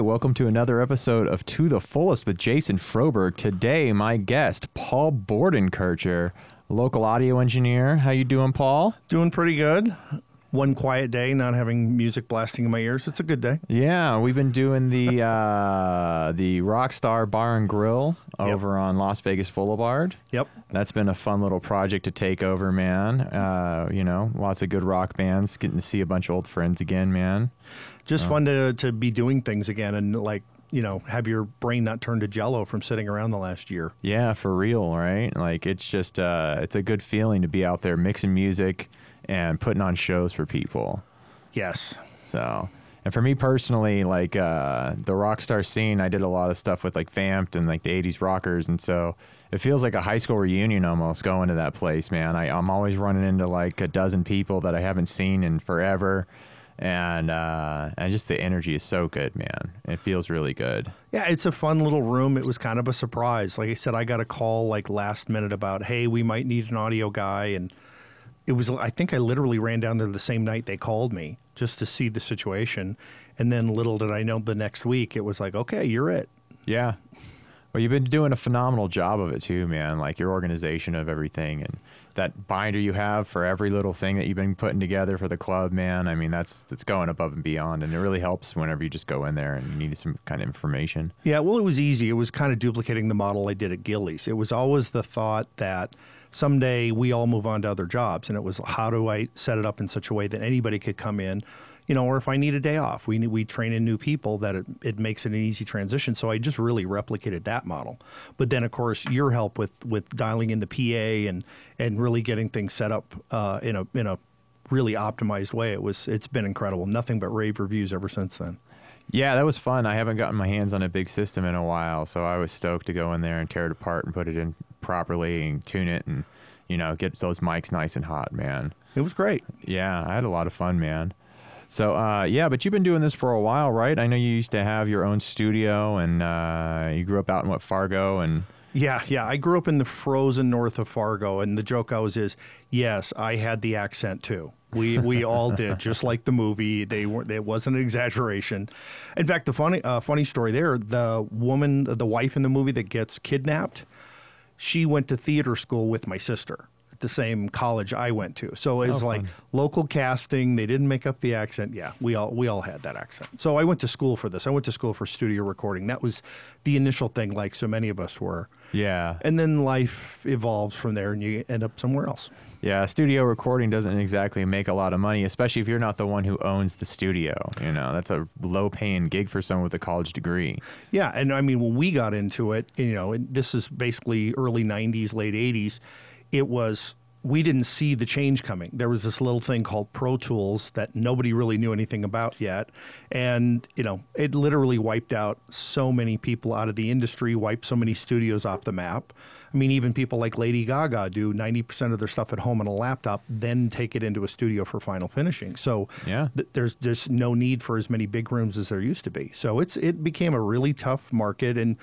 welcome to another episode of To the Fullest with Jason Froberg. Today, my guest, Paul Bordenkircher, local audio engineer. How you doing, Paul? Doing pretty good. One quiet day, not having music blasting in my ears. It's a good day. Yeah, we've been doing the uh, the Rockstar Bar and Grill over on Las Vegas Boulevard. Yep. That's been a fun little project to take over, man. Uh, you know, lots of good rock bands. Getting to see a bunch of old friends again, man. Just fun to to be doing things again and like you know have your brain not turn to jello from sitting around the last year. Yeah, for real, right? Like it's just uh, it's a good feeling to be out there mixing music and putting on shows for people. Yes. So, and for me personally, like uh, the rock star scene, I did a lot of stuff with like Vamped and like the '80s rockers, and so it feels like a high school reunion almost going to that place, man. I, I'm always running into like a dozen people that I haven't seen in forever. And uh, and just the energy is so good, man. It feels really good. Yeah, it's a fun little room. It was kind of a surprise. Like I said, I got a call like last minute about, hey, we might need an audio guy, and it was. I think I literally ran down there the same night they called me just to see the situation, and then little did I know the next week it was like, okay, you're it. Yeah. Well, you've been doing a phenomenal job of it too, man. Like your organization of everything and that binder you have for every little thing that you've been putting together for the club, man. I mean, that's that's going above and beyond, and it really helps whenever you just go in there and you need some kind of information. Yeah, well, it was easy. It was kind of duplicating the model I did at Gilley's. It was always the thought that someday we all move on to other jobs, and it was how do I set it up in such a way that anybody could come in, you know, or if I need a day off, we we train in new people that it, it makes it an easy transition. So I just really replicated that model. But then, of course, your help with with dialing in the PA and and really getting things set up uh, in a in a really optimized way. It was it's been incredible. Nothing but rave reviews ever since then. Yeah, that was fun. I haven't gotten my hands on a big system in a while, so I was stoked to go in there and tear it apart and put it in properly and tune it and you know get those mics nice and hot, man. It was great. Yeah, I had a lot of fun, man. So uh, yeah, but you've been doing this for a while, right? I know you used to have your own studio, and uh, you grew up out in what Fargo, and Yeah, yeah. I grew up in the frozen north of Fargo, and the joke always is, yes, I had the accent too. We we all did, just like the movie. They weren't. It wasn't an exaggeration. In fact, the funny uh, funny story there: the woman, the wife in the movie that gets kidnapped, she went to theater school with my sister at the same college I went to. So it was Oh, like fun. local casting. They didn't make up the accent. Yeah, we all we all had that accent. So I went to school for this. I went to school for studio recording. That was the initial thing, like so many of us were. yeah, And then life evolves from there, and you end up somewhere else. yeah. Studio recording doesn't exactly make a lot of money, especially if you're not the one who owns the studio. You know, that's a low-paying gig for someone with a college degree. Yeah, and I mean, when we got into it, you know, this is basically early '90s, late '80s. It was we didn't see the change coming. There was this little thing called Pro Tools that nobody really knew anything about yet, and you know, it literally wiped out so many people out of the industry, wiped so many studios off the map. I mean, even people like Lady Gaga do 90% of their stuff at home on a laptop, then take it into a studio for final finishing. So Yeah. th- there's there's no need for as many big rooms as there used to be. So it's it became a really tough market, and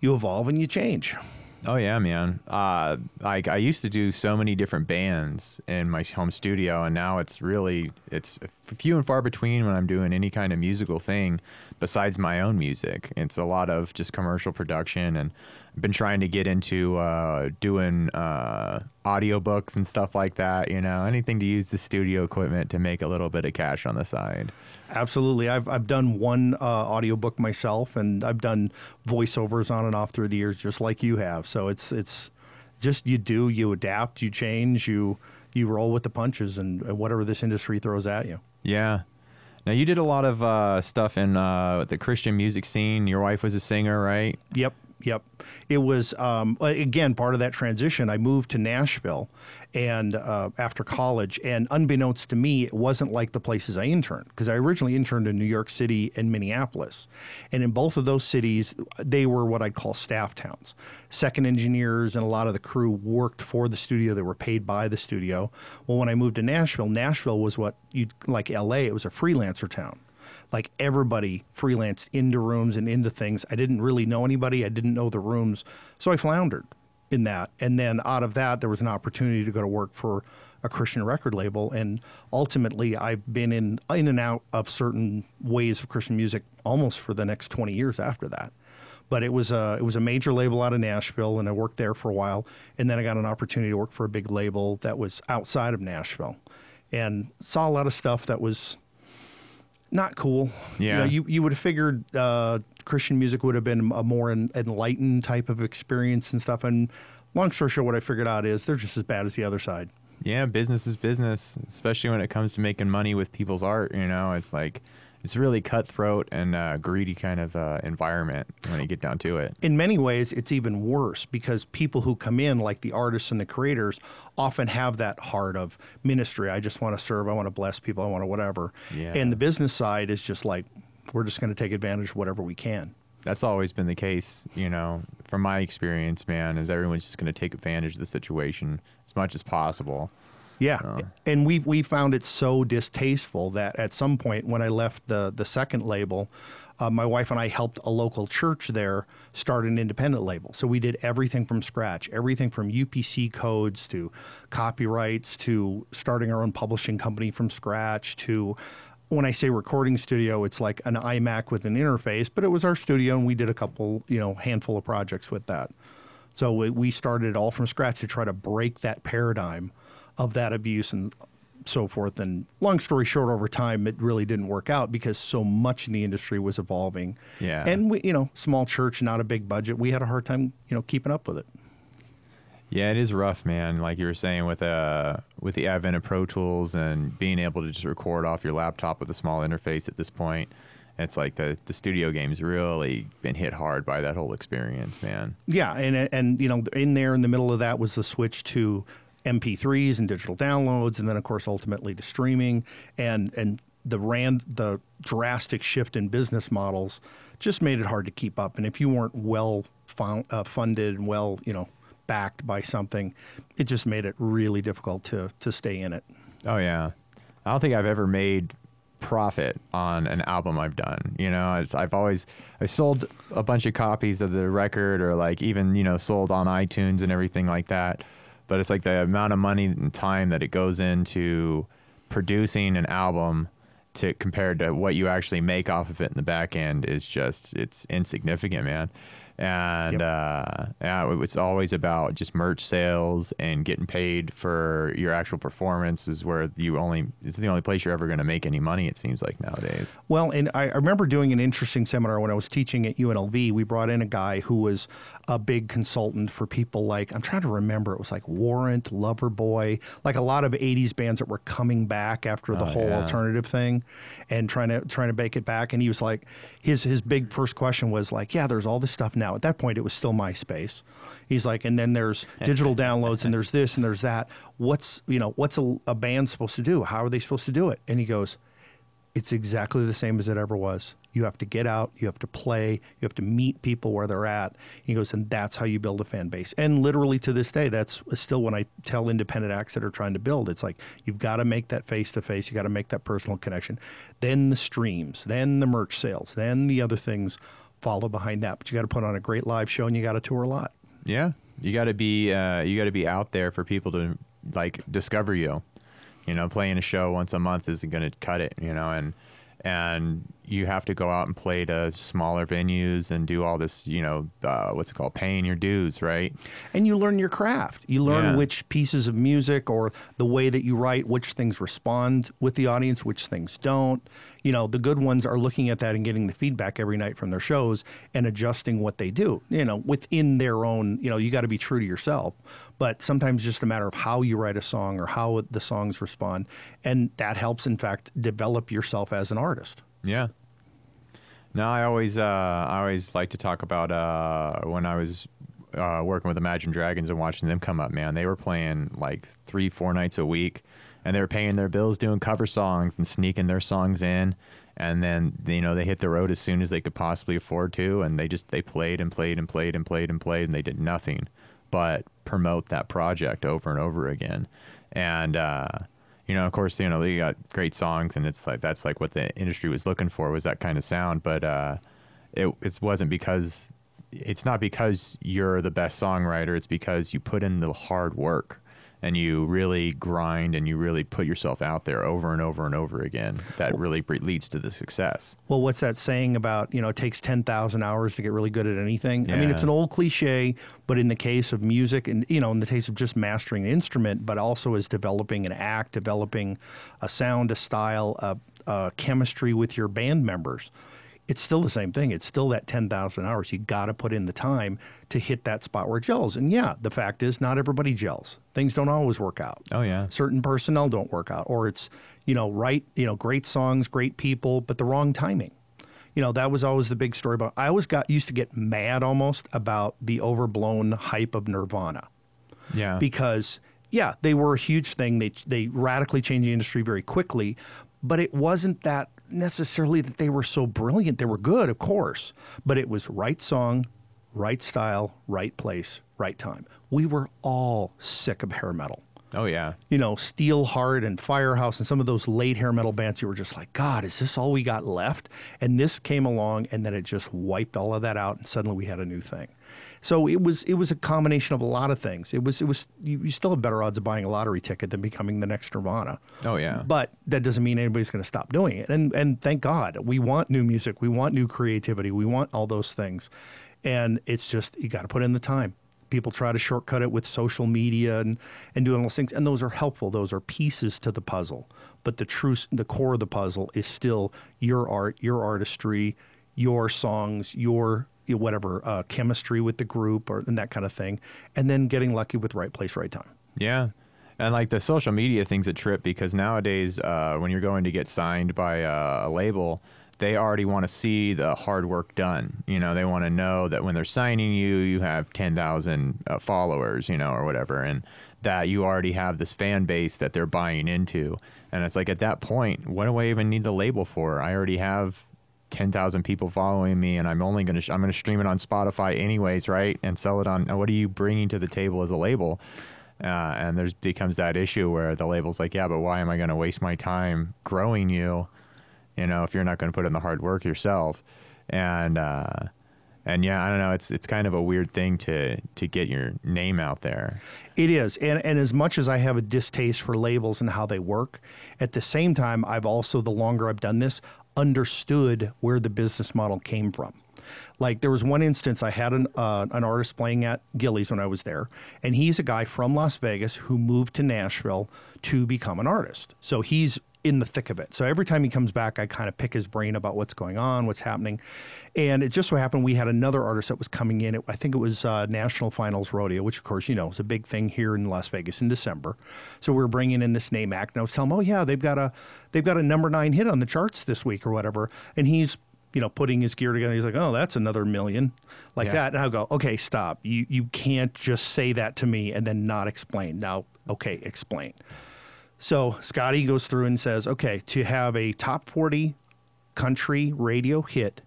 you evolve and you change. Oh yeah, man. Uh, like I used to do so many different bands in my home studio, and now it's really it's few and far between when I'm doing any kind of musical thing besides my own music. It's a lot of just commercial production, and I've been trying to get into uh, doing uh, audiobooks and stuff like that. You know, anything to use the studio equipment to make a little bit of cash on the side. Absolutely, I've I've done one uh, audiobook myself, and I've done voiceovers on and off through the years, just like you have. So it's it's just you do you adapt, you change, you you roll with the punches, and, and whatever this industry throws at you. Yeah. Now you did a lot of uh, stuff in uh, the Christian music scene. Your wife was a singer, right? Yep, yep. It was um, again part of that transition. I moved to Nashville, and uh, after college, and unbeknownst to me, it wasn't like the places I interned because I originally interned in New York City and Minneapolis, and in both of those cities, they were what I'd call staff towns. Second engineers and a lot of the crew worked for the studio. They were paid by the studio. Well, when I moved to Nashville, Nashville was what you like L.A. It was a freelancer town like everybody freelanced into rooms and into things. I didn't really know anybody. I didn't know the rooms, so I floundered. in that. And then out of that, there was an opportunity to go to work for a Christian record label. And ultimately, I've been in in and out of certain ways of Christian music almost for the next 20 years after that. But it was a it was a major label out of Nashville, and I worked there for a while. And then I got an opportunity to work for a big label that was outside of Nashville, and saw a lot of stuff that was not cool. Yeah. You, know, you, you would have figured uh, Christian music would have been a more en- enlightened type of experience and stuff. And long story short, what I figured out is they're just as bad as the other side. Yeah, business is business, especially when it comes to making money with people's art. You know, it's like it's really cutthroat and uh, greedy kind of uh, environment when you get down to it. In many ways, it's even worse because people who come in, like the artists and the creators, often have that heart of ministry. I just want to serve. I want to bless people. I want to whatever. Yeah. And the business side is just like we're just going to take advantage of whatever we can. That's always been the case, you know, from my experience, man, is everyone's just going to take advantage of the situation as much as possible. Yeah, and we we found it so distasteful that at some point when I left the the second label, uh, my wife and I helped a local church there start an independent label. So we did everything from scratch, everything from UPC codes to copyrights to starting our own publishing company from scratch to when I say recording studio, it's like an iMac with an interface, but it was our studio and we did a couple, you know, handful of projects with that. So we, we started it all from scratch to try to break that paradigm of that abuse and so forth. And long story short, over time, it really didn't work out because so much in the industry was evolving. Yeah. And we, you know, small church, not a big budget. We had a hard time, you know, keeping up with it. Yeah, it is rough, man. Like you were saying, with uh, with the advent of Pro Tools and being able to just record off your laptop with a small interface at this point, it's like the the studio game's really been hit hard by that whole experience, man. Yeah, and and you know, in there in the middle of that was the switch to MP3s and digital downloads, and then of course ultimately to streaming, and and the ran the drastic shift in business models just made it hard to keep up. And if you weren't well found, uh, funded and well, you know, backed by something, it just made it really difficult to to stay in it. Oh yeah, I don't think I've ever made profit on an album I've done. You know, I've always I sold a bunch of copies of the record, or like even you know sold on iTunes and everything like that. But it's like the amount of money and time that it goes into producing an album to compared to what you actually make off of it in the back end is just it's insignificant, man. And Yep. uh, yeah, it's always about just merch sales and getting paid for your actual performance is where you only it's the only place you're ever going to make any money. It seems like nowadays. Well, and I, I remember doing an interesting seminar when I was teaching at UNLV. We brought in a guy who was a big consultant for people like I'm trying to remember. It was like Warrant, Loverboy, like a lot of '80s bands that were coming back after the Oh, whole yeah. alternative thing, and trying to trying to bake it back. And he was like, his his big first question was like, yeah, there's all this stuff now. At that point, it was still MySpace. He's like, and then there's digital downloads, and there's this and there's that. What's you know what's a, a band supposed to do? How are they supposed to do it? And he goes it's exactly the same as it ever was. You have to get out, you have to play, you have to meet people where they're at. He goes, and that's how you build a fan base. And literally to this day, that's still when I tell independent acts that are trying to build, it's like you've got to make that face to face, you got to make that personal connection. Then the streams, then the merch sales, then the other things follow behind that. But you got to put on a great live show and you got to tour a lot. Yeah, you got to be uh, you got to be out there for people to like discover you. You know, playing a show once a month isn't going to cut it. You know, and and you have to go out and play to smaller venues and do all this. You know, uh, what's it called? Paying your dues, right? and you learn your craft. You learn Yeah. which pieces of music or the way that you write, which things respond with the audience, which things don't. You know, the good ones are looking at that and getting the feedback every night from their shows and adjusting what they do, you know, within their own, you know, you got to be true to yourself. But sometimes just a matter of how you write a song or how the songs respond. And that helps, in fact, develop yourself as an artist. Yeah. No, I always uh, I always like to talk about uh, when I was uh, working with Imagine Dragons and watching them come up. Man, they were playing like three, four nights a week, and they were paying their bills, doing cover songs and sneaking their songs in. And then you know they hit the road as soon as they could possibly afford to, and they just they played and played and played and played and played, and they did nothing but promote that project over and over again. And uh, you know, of course, you know, they got great songs, and it's like that's like what the industry was looking for was that kind of sound. But uh, it it wasn't because it's not because you're the best songwriter. It's because you put in the hard work and you really grind and you really put yourself out there over and over and over again. That really leads to the success. Well, what's that saying about, you know, it takes 10,000 hours to get really good at anything? I mean, it's an old cliche, but in the case of music and, you know, in the case of just mastering an instrument, but also as developing an act, developing a sound, a style, a, a chemistry with your band members, it's still the same thing. It's still that 10,000 hours. You got to put in the time to hit that spot where it gels. And yeah, the fact is, not everybody gels. Things don't always work out Oh yeah. certain personnel don't work out or it's you know right you know great songs great people but the wrong timing you know that was always the big story about i always got used to get mad almost about the overblown hype of nirvana Yeah. because yeah they were a huge thing they they radically changed the industry very quickly but it wasn't that necessarily that they were so brilliant they were good of course but it was right song right style right place right time we were all sick of hair metal oh yeah. you know, Steelheart and Firehouse and some of those late hair metal bands, you were just like, God, is this all we got left? And this came along, and then it just wiped all of that out, and suddenly we had a new thing. So it was it was a combination of a lot of things. It was it was you, you still have better odds of buying a lottery ticket than becoming the next Nirvana. Oh yeah. But that doesn't mean anybody's going to stop doing it. And and thank God, we want new music, we want new creativity, we want all those things. And it's just you got to put in the time. People try to shortcut it with social media and, and doing those things, and those are helpful. Those are pieces to the puzzle. But the true, the core of the puzzle is still your art, your artistry, your songs, your you know, whatever uh, chemistry with the group, or and that kind of thing, and then getting lucky with right place, right time. Yeah. And like the social media thing's a trip because nowadays, uh, when you're going to get signed by a, a label, they already want to see the hard work done. You know, they want to know that when they're signing you, you have 10,000 uh, followers, you know, or whatever, and that you already have this fan base that they're buying into. And it's like at that point, what do I even need the label for? I already have 10,000 people following me and I'm only going to sh- I'm going to stream it on Spotify anyways, right? And sell it on what are you bringing to the table as a label? Uh, and there's becomes that issue where the label's like, yeah, but why am I going to waste my time growing you? You know, if you're not going to put in the hard work yourself, and uh, and yeah, I don't know. It's it's kind of a weird thing to to get your name out there. It is. And, and as much as I have a distaste for labels and how they work, at the same time, I've also, the longer I've done this, understood where the business model came from. Like there was one instance I had an uh, an artist playing at Gilley's when I was there, and he's a guy from Las Vegas who moved to Nashville to become an artist. So he's in the thick of it. So every time he comes back, I kind of pick his brain about what's going on, what's happening, and it just so happened we had another artist that was coming in. It, I think it was uh, National Finals Rodeo, which of course you know is a big thing here in Las Vegas in December. So we we're bringing in this name act, and I was telling him, oh yeah, they've got a they've got a number nine hit on the charts this week or whatever, and he's you know, putting his gear together. He's like, "Oh, that's another million, like Yeah. that." And I'll go, "Okay, stop. You you can't just say that to me and then not explain." Now, okay, explain. So Scotty goes through and says, "Okay, to have a top forty country radio hit,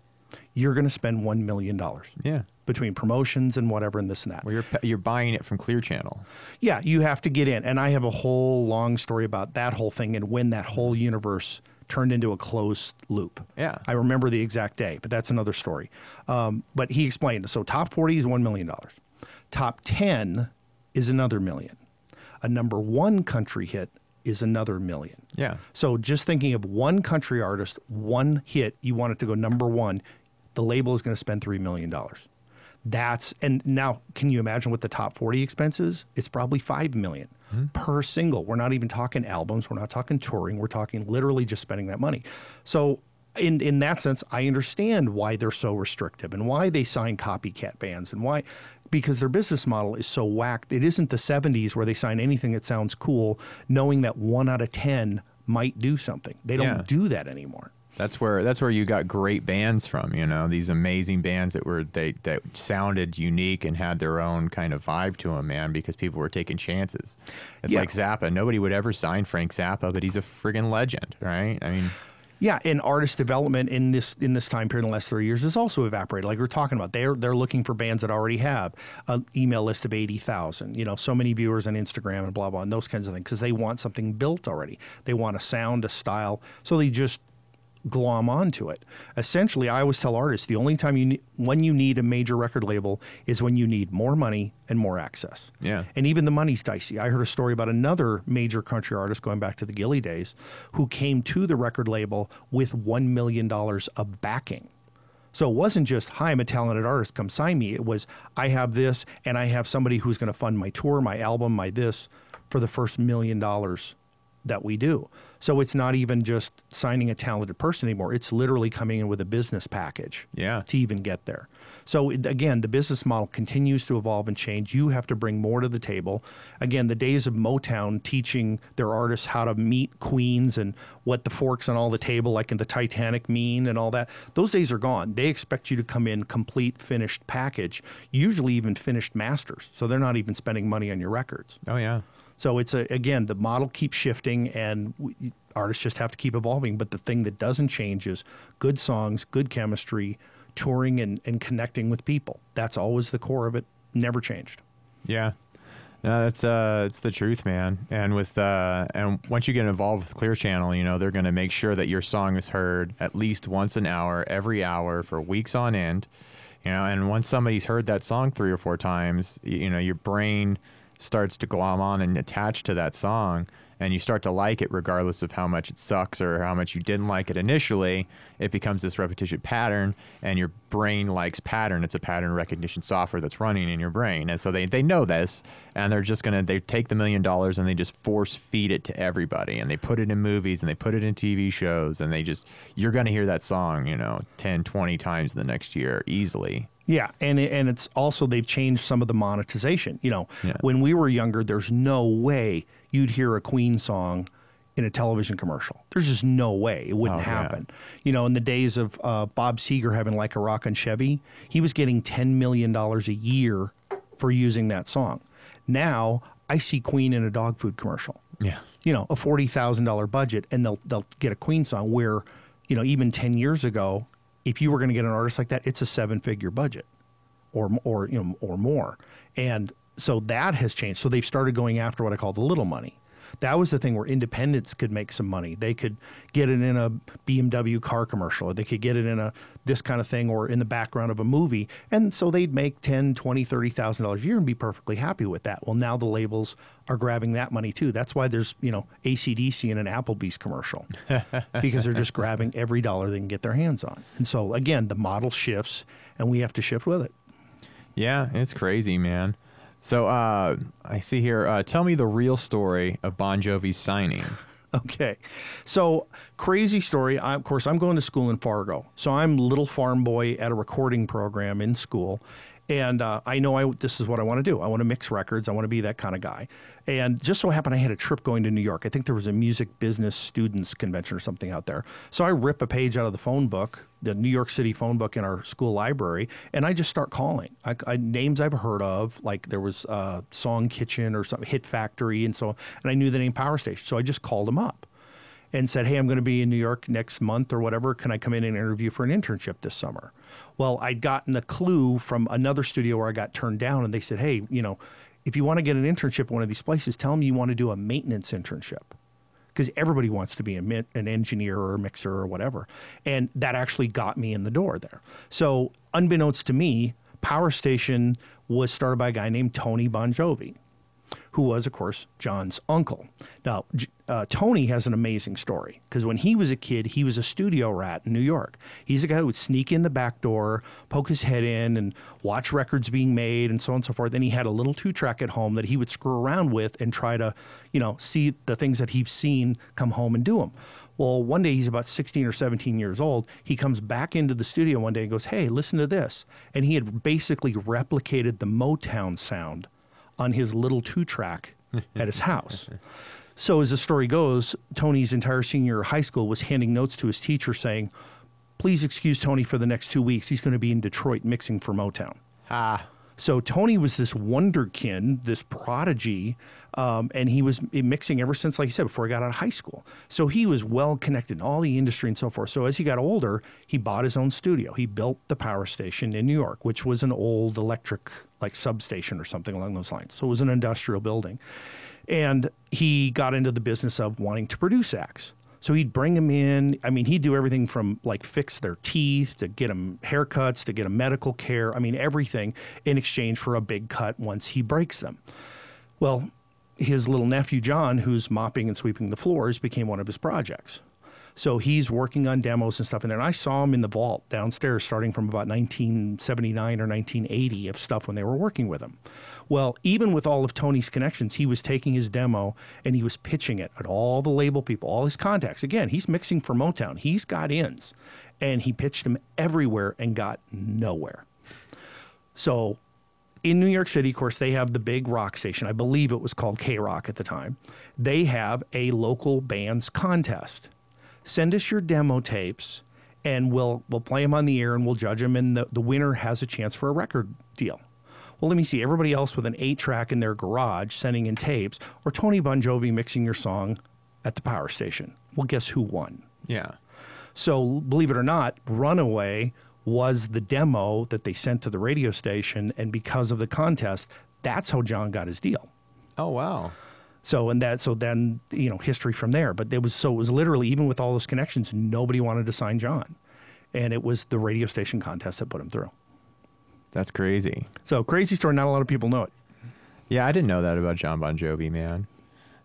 you're going to spend one million dollars Yeah. between promotions and whatever and this and that." Well, you're you're buying it from Clear Channel. Yeah, you have to get in. And I have a whole long story about that whole thing and when that whole universe turned into a closed loop. Yeah. I remember the exact day, but that's another story. Um, but he explained so top 40 is $1 million, top 10 is another million, a number one country hit is another million. Yeah. So just thinking of one country artist, one hit, you want it to go number one, the label is going to spend $3 million. That's, and now can you imagine what the top 40 expenses? It's probably 5 million mm-hmm. per single. We're not even talking albums. We're not talking touring. We're talking literally just spending that money. So in, in that sense, I understand why they're so restrictive and why they sign copycat bands and why, because their business model is so whacked. It isn't the 70s where they sign anything that sounds cool, knowing that one out of 10 might do something. They don't Yeah. do that anymore. That's where that's where you got great bands from, you know, these amazing bands that were they that sounded unique and had their own kind of vibe to them, man, because people were taking chances. It's Yeah. like Zappa. Nobody would ever sign Frank Zappa, but he's a friggin' legend, right? I mean, Yeah, and artist development in this in this time period in the last three years has also evaporated. Like we are talking about, they're they're looking for bands that already have an email list of eighty thousand, you know, so many viewers on Instagram and blah blah, and those kinds of things, because they want something built already. They want a sound, a style, so they just glom onto it. Essentially, I always tell artists the only time you need, when you need a major record label is when you need more money and more access. Yeah. And even the money's dicey. I heard a story about another major country artist going back to the Gilley days who came to the record label with $1 million of backing. So it wasn't just, hi, I'm a talented artist, come sign me. It was, I have this and I have somebody who's going to fund my tour, my album, my this for the first million dollars that we do. So it's not even just signing a talented person anymore. It's literally coming in with a business package Yeah. to even get there. So again, the business model continues to evolve and change. You have to bring more to the table. Again, the days of Motown teaching their artists how to meet queens and what the forks on all the table, like in the Titanic, mean and all that. Those days are gone. They expect you to come in complete finished package, usually even finished masters. So they're not even spending money on your records. Oh yeah. So it's a again the model keeps shifting and we, artists just have to keep evolving. But the thing that doesn't change is good songs, good chemistry, touring and, and connecting with people. That's always the core of it. Never changed. Yeah. No, that's uh, it's the truth, man. And with uh, and once you get involved with Clear Channel, you know they're going to make sure that your song is heard at least once an hour, every hour for weeks on end. You know, and once somebody's heard that song three or four times, you know your brain starts to glom on and attach to that song, and you start to like it regardless of how much it sucks or how much you didn't like it initially. It becomes this repetition pattern, and your brain likes pattern. It's a pattern recognition software that's running in your brain, and so they, they know this, and they're just gonna they take the million dollars and they just force feed it to everybody, and they put it in movies and they put it in TV shows, and they just you're gonna hear that song, you know, 10, 20 times in the next year easily. Yeah, and and it's also they've changed some of the monetization. You know, Yeah. when we were younger, there's no way you'd hear a Queen song in a television commercial. There's just no way it wouldn't Oh, yeah. happen. You know, in the days of uh, Bob Seger having like a rock and Chevy, he was getting ten million dollars a year for using that song. Now I see Queen in a dog food commercial Yeah. you know, a forty thousand dollar budget, and they'll they'll get a Queen song. Where, you know, even ten years ago, if you were going to get an artist like that, it's a seven figure budget, or or you know or more, and so that has changed. So they've started going after what I call the little money. That was the thing where independents could make some money. They could get it in a BMW car commercial, or they could get it in a this kind of thing, or in the background of a movie. And so they'd make 10, 20, 30,000 dollars a year and be perfectly happy with that. Well, now the labels are grabbing that money too. That's why there's, you know, ACDC in an Applebee's commercial because they're just grabbing every dollar they can get their hands on. And so again, the model shifts and we have to shift with it. Yeah, it's crazy, man. So uh, I see here. Uh, tell me the real story of Bon Jovi's signing. Okay. So, crazy story. I, of course, I'm going to school in Fargo. So, I'm little farm boy at a recording program in school. And uh, I know I, this is what I want to do. I want to mix records. I want to be that kind of guy. And just so happened, I had a trip going to New York. I think there was a music business students convention or something out there. So I rip a page out of the phone book, the New York City phone book in our school library, and I just start calling I, I, names I've heard of. Like there was uh, Song Kitchen or something, Hit Factory, and so. And I knew the name Power Station, so I just called them up and said, Hey, I'm going to be in New York next month or whatever. Can I come in and interview for an internship this summer? Well, I'd gotten a clue from another studio where I got turned down, and they said, Hey, you know, if you want to get an internship at one of these places, tell them you want to do a maintenance internship. Because everybody wants to be an engineer or a mixer or whatever. And that actually got me in the door there. So, unbeknownst to me, Power Station was started by a guy named Tony Bon Jovi who was, of course, John's uncle. Now, uh, Tony has an amazing story because when he was a kid, he was a studio rat in New York. He's a guy who would sneak in the back door, poke his head in, and watch records being made and so on and so forth. Then he had a little two track at home that he would screw around with and try to, you know, see the things that he's seen come home and do them. Well, one day he's about 16 or 17 years old. He comes back into the studio one day and goes, Hey, listen to this. And he had basically replicated the Motown sound on his little two track at his house. So, as the story goes, Tony's entire senior year of high school was handing notes to his teacher saying, Please excuse Tony for the next two weeks. He's going to be in Detroit mixing for Motown. Ah, So Tony was this wonderkin, this prodigy, um, and he was mixing ever since, like I said, before he got out of high school. So he was well connected in all the industry and so forth. So as he got older, he bought his own studio. He built the power station in New York, which was an old electric like substation or something along those lines. So it was an industrial building, and he got into the business of wanting to produce acts. So he'd bring them in. I mean, he'd do everything from like fix their teeth to get them haircuts to get them medical care. I mean, everything in exchange for a big cut once he breaks them. Well, his little nephew John, who's mopping and sweeping the floors, became one of his projects. So he's working on demos and stuff in there. And I saw him in the vault downstairs starting from about 1979 or 1980 of stuff when they were working with him. Well, even with all of Tony's connections, he was taking his demo and he was pitching it at all the label people, all his contacts. Again, he's mixing for Motown. He's got ins. And he pitched them everywhere and got nowhere. So in New York City, of course, they have the big rock station. I believe it was called K Rock at the time. They have a local bands contest. Send us your demo tapes, and we'll we'll play them on the air and we'll judge them. And the, the winner has a chance for a record deal. Well, let me see. Everybody else with an eight track in their garage sending in tapes, or Tony Bon Jovi mixing your song at the power station. Well, guess who won? Yeah. So, believe it or not, Runaway was the demo that they sent to the radio station. And because of the contest, that's how John got his deal. Oh wow. So and that so then you know history from there. But it was so it was literally even with all those connections, nobody wanted to sign John, and it was the radio station contest that put him through. That's crazy. So crazy story. Not a lot of people know it. Yeah, I didn't know that about John Bon Jovi, man.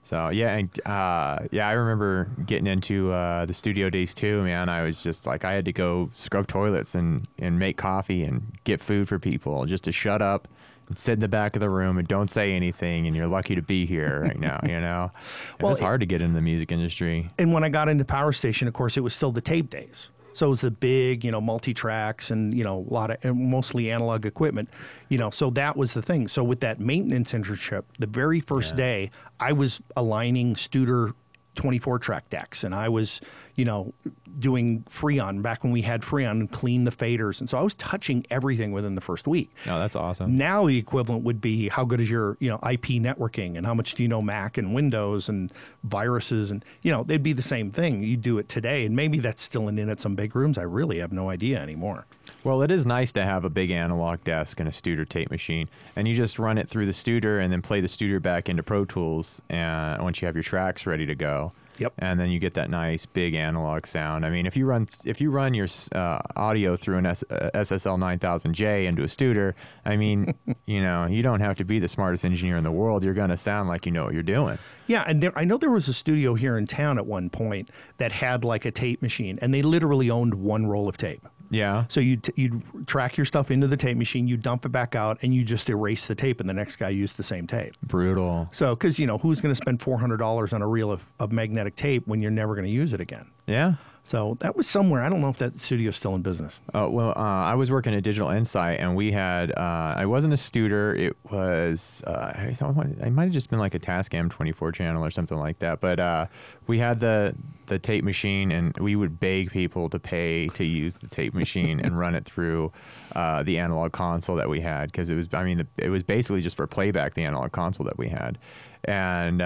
So yeah, and, uh, yeah, I remember getting into uh, the studio days too, man. I was just like, I had to go scrub toilets and and make coffee and get food for people just to shut up and sit in the back of the room and don't say anything. And you're lucky to be here right now. You know, it Well, was it- hard to get into the music industry. And when I got into Power Station, of course, it was still the tape days. So it was the big, you know, multi tracks and you know a lot of and mostly analog equipment, you know. So that was the thing. So with that maintenance internship, the very first Yeah. day, I was aligning Studer 24 track decks, and I was, you know, doing Freon back when we had Freon and clean the faders, and so I was touching everything within the first week. No, that's awesome. Now the equivalent would be how good is your you know IP networking and how much do you know Mac and Windows and viruses and you know they'd be the same thing. You do it today and maybe that's still in, in at some big rooms. I really have no idea anymore. Well, it is nice to have a big analog desk and a Studer tape machine, and you just run it through the Studer and then play the Studer back into Pro Tools. And once you have your tracks ready to go, Yep. and then you get that nice big analog sound. I mean, if you run if you run your uh, audio through an S- uh, SSL 9000J into a Studer, I mean, you know, you don't have to be the smartest engineer in the world. You're going to sound like you know what you're doing. Yeah, and there, I know there was a studio here in town at one point that had like a tape machine, and they literally owned one roll of tape. Yeah. So you'd, t- you'd track your stuff into the tape machine, you dump it back out, and you just erase the tape, and the next guy used the same tape. Brutal. So, because you know, who's going to spend four hundred dollars on a reel of, of magnetic tape when you're never going to use it again? Yeah. So that was somewhere. I don't know if that studio's still in business. Oh well, uh, I was working at Digital Insight, and we had. Uh, I wasn't a Studer. It was. Uh, I might have just been like a Tascam 24 channel or something like that. But uh, we had the the tape machine, and we would beg people to pay to use the tape machine and run it through uh, the analog console that we had because it was. I mean, the, it was basically just for playback. The analog console that we had, and.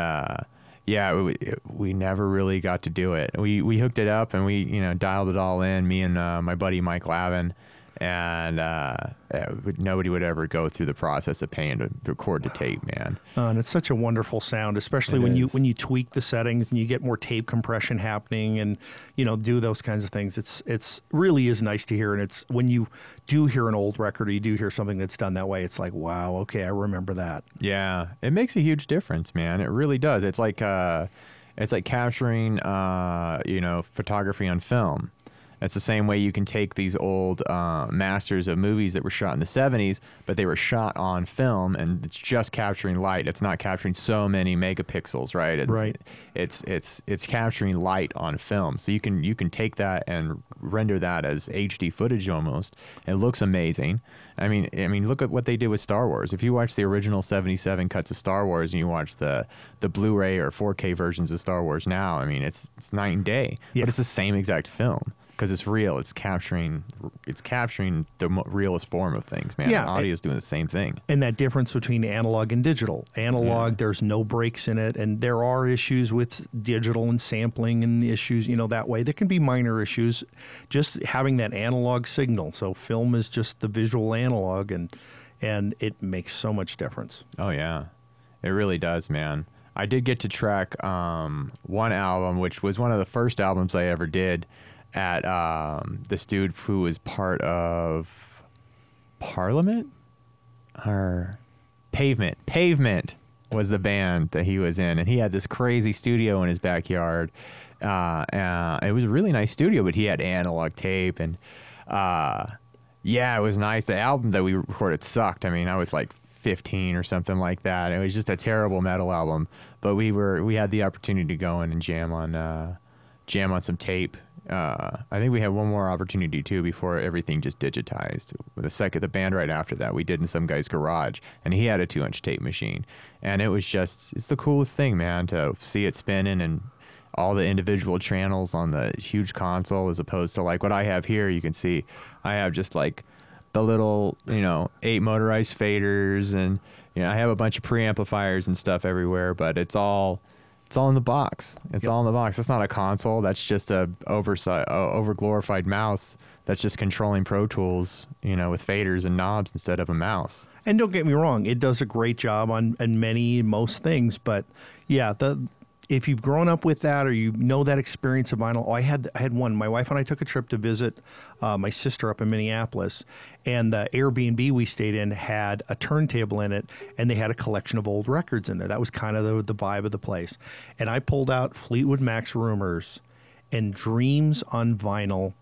Yeah, we, we never really got to do it. We we hooked it up and we you know dialed it all in. Me and uh, my buddy Mike Lavin, and uh, uh, nobody would ever go through the process of paying to record the tape, man. Uh, and it's such a wonderful sound, especially It when you when you tweak the settings and you get more tape compression happening, and you know do those kinds of things. It's it's really is nice to hear, and it's when you do hear an old record or you do hear something that's done that way, it's like wow, okay, I remember that. Yeah, it makes a huge difference, man. It really does. It's like uh, it's like capturing uh, you know photography on film. It's the same way you can take these old uh, masters of movies that were shot in the 70s, but they were shot on film, and it's just capturing light. It's not capturing so many megapixels, right? It's, Right. It's it's it's capturing light on film, so you can you can take that and render that as HD footage almost. It looks amazing. I mean, I mean, look at what they did with Star Wars. If you watch the original 77 cuts of Star Wars and you watch the the Blu-ray or 4K versions of Star Wars now, I mean, it's it's night and day. Yeah. But it's the same exact film because it's real. It's capturing it's capturing the mo- realest form of things, man. Yeah, Audio is doing the same thing. and that difference between analog and digital. Analog, Yeah. there's no breaks in it, and there are issues with digital and sampling and issues, you know, that way. There can be minor issues. Just having that analog signal. So film is just the visual analog, and and it makes so much difference. Oh yeah, it really does, man. I did get to track um, one album, which was one of the first albums I ever did at um, this dude who was part of Parliament or Pavement. Pavement was the band that he was in, and he had this crazy studio in his backyard. Uh, uh, it was a really nice studio, but he had analog tape and. Uh, yeah, it was nice. The album that we recorded sucked. I mean, I was like 15 or something like that. It was just a terrible metal album, but we were we had the opportunity to go in and jam on uh, jam on some tape. Uh, I think we had one more opportunity too before everything just digitized. The second the band right after that, we did in some guy's garage, and he had a two inch tape machine, and it was just it's the coolest thing, man, to see it spinning and all the individual channels on the huge console as opposed to like what I have here. You can see I have just like the little, you know, eight motorized faders and you know, I have a bunch of preamplifiers and stuff everywhere, but it's all it's all in the box. It's Yep. all in the box. That's not a console. That's just a oversight, uh, over glorified mouse. That's just controlling Pro Tools, you know, with faders and knobs instead of a mouse. And don't get me wrong, it does a great job on, on many most things. But yeah, the if you've grown up with that or you know that experience of vinyl, oh, I had I had one. My wife and I took a trip to visit uh, my sister up in Minneapolis, and the Airbnb we stayed in had a turntable in it, and they had a collection of old records in there. That was kind of the, the vibe of the place. And I pulled out Fleetwood Mac's Rumors and Dreams on vinyl.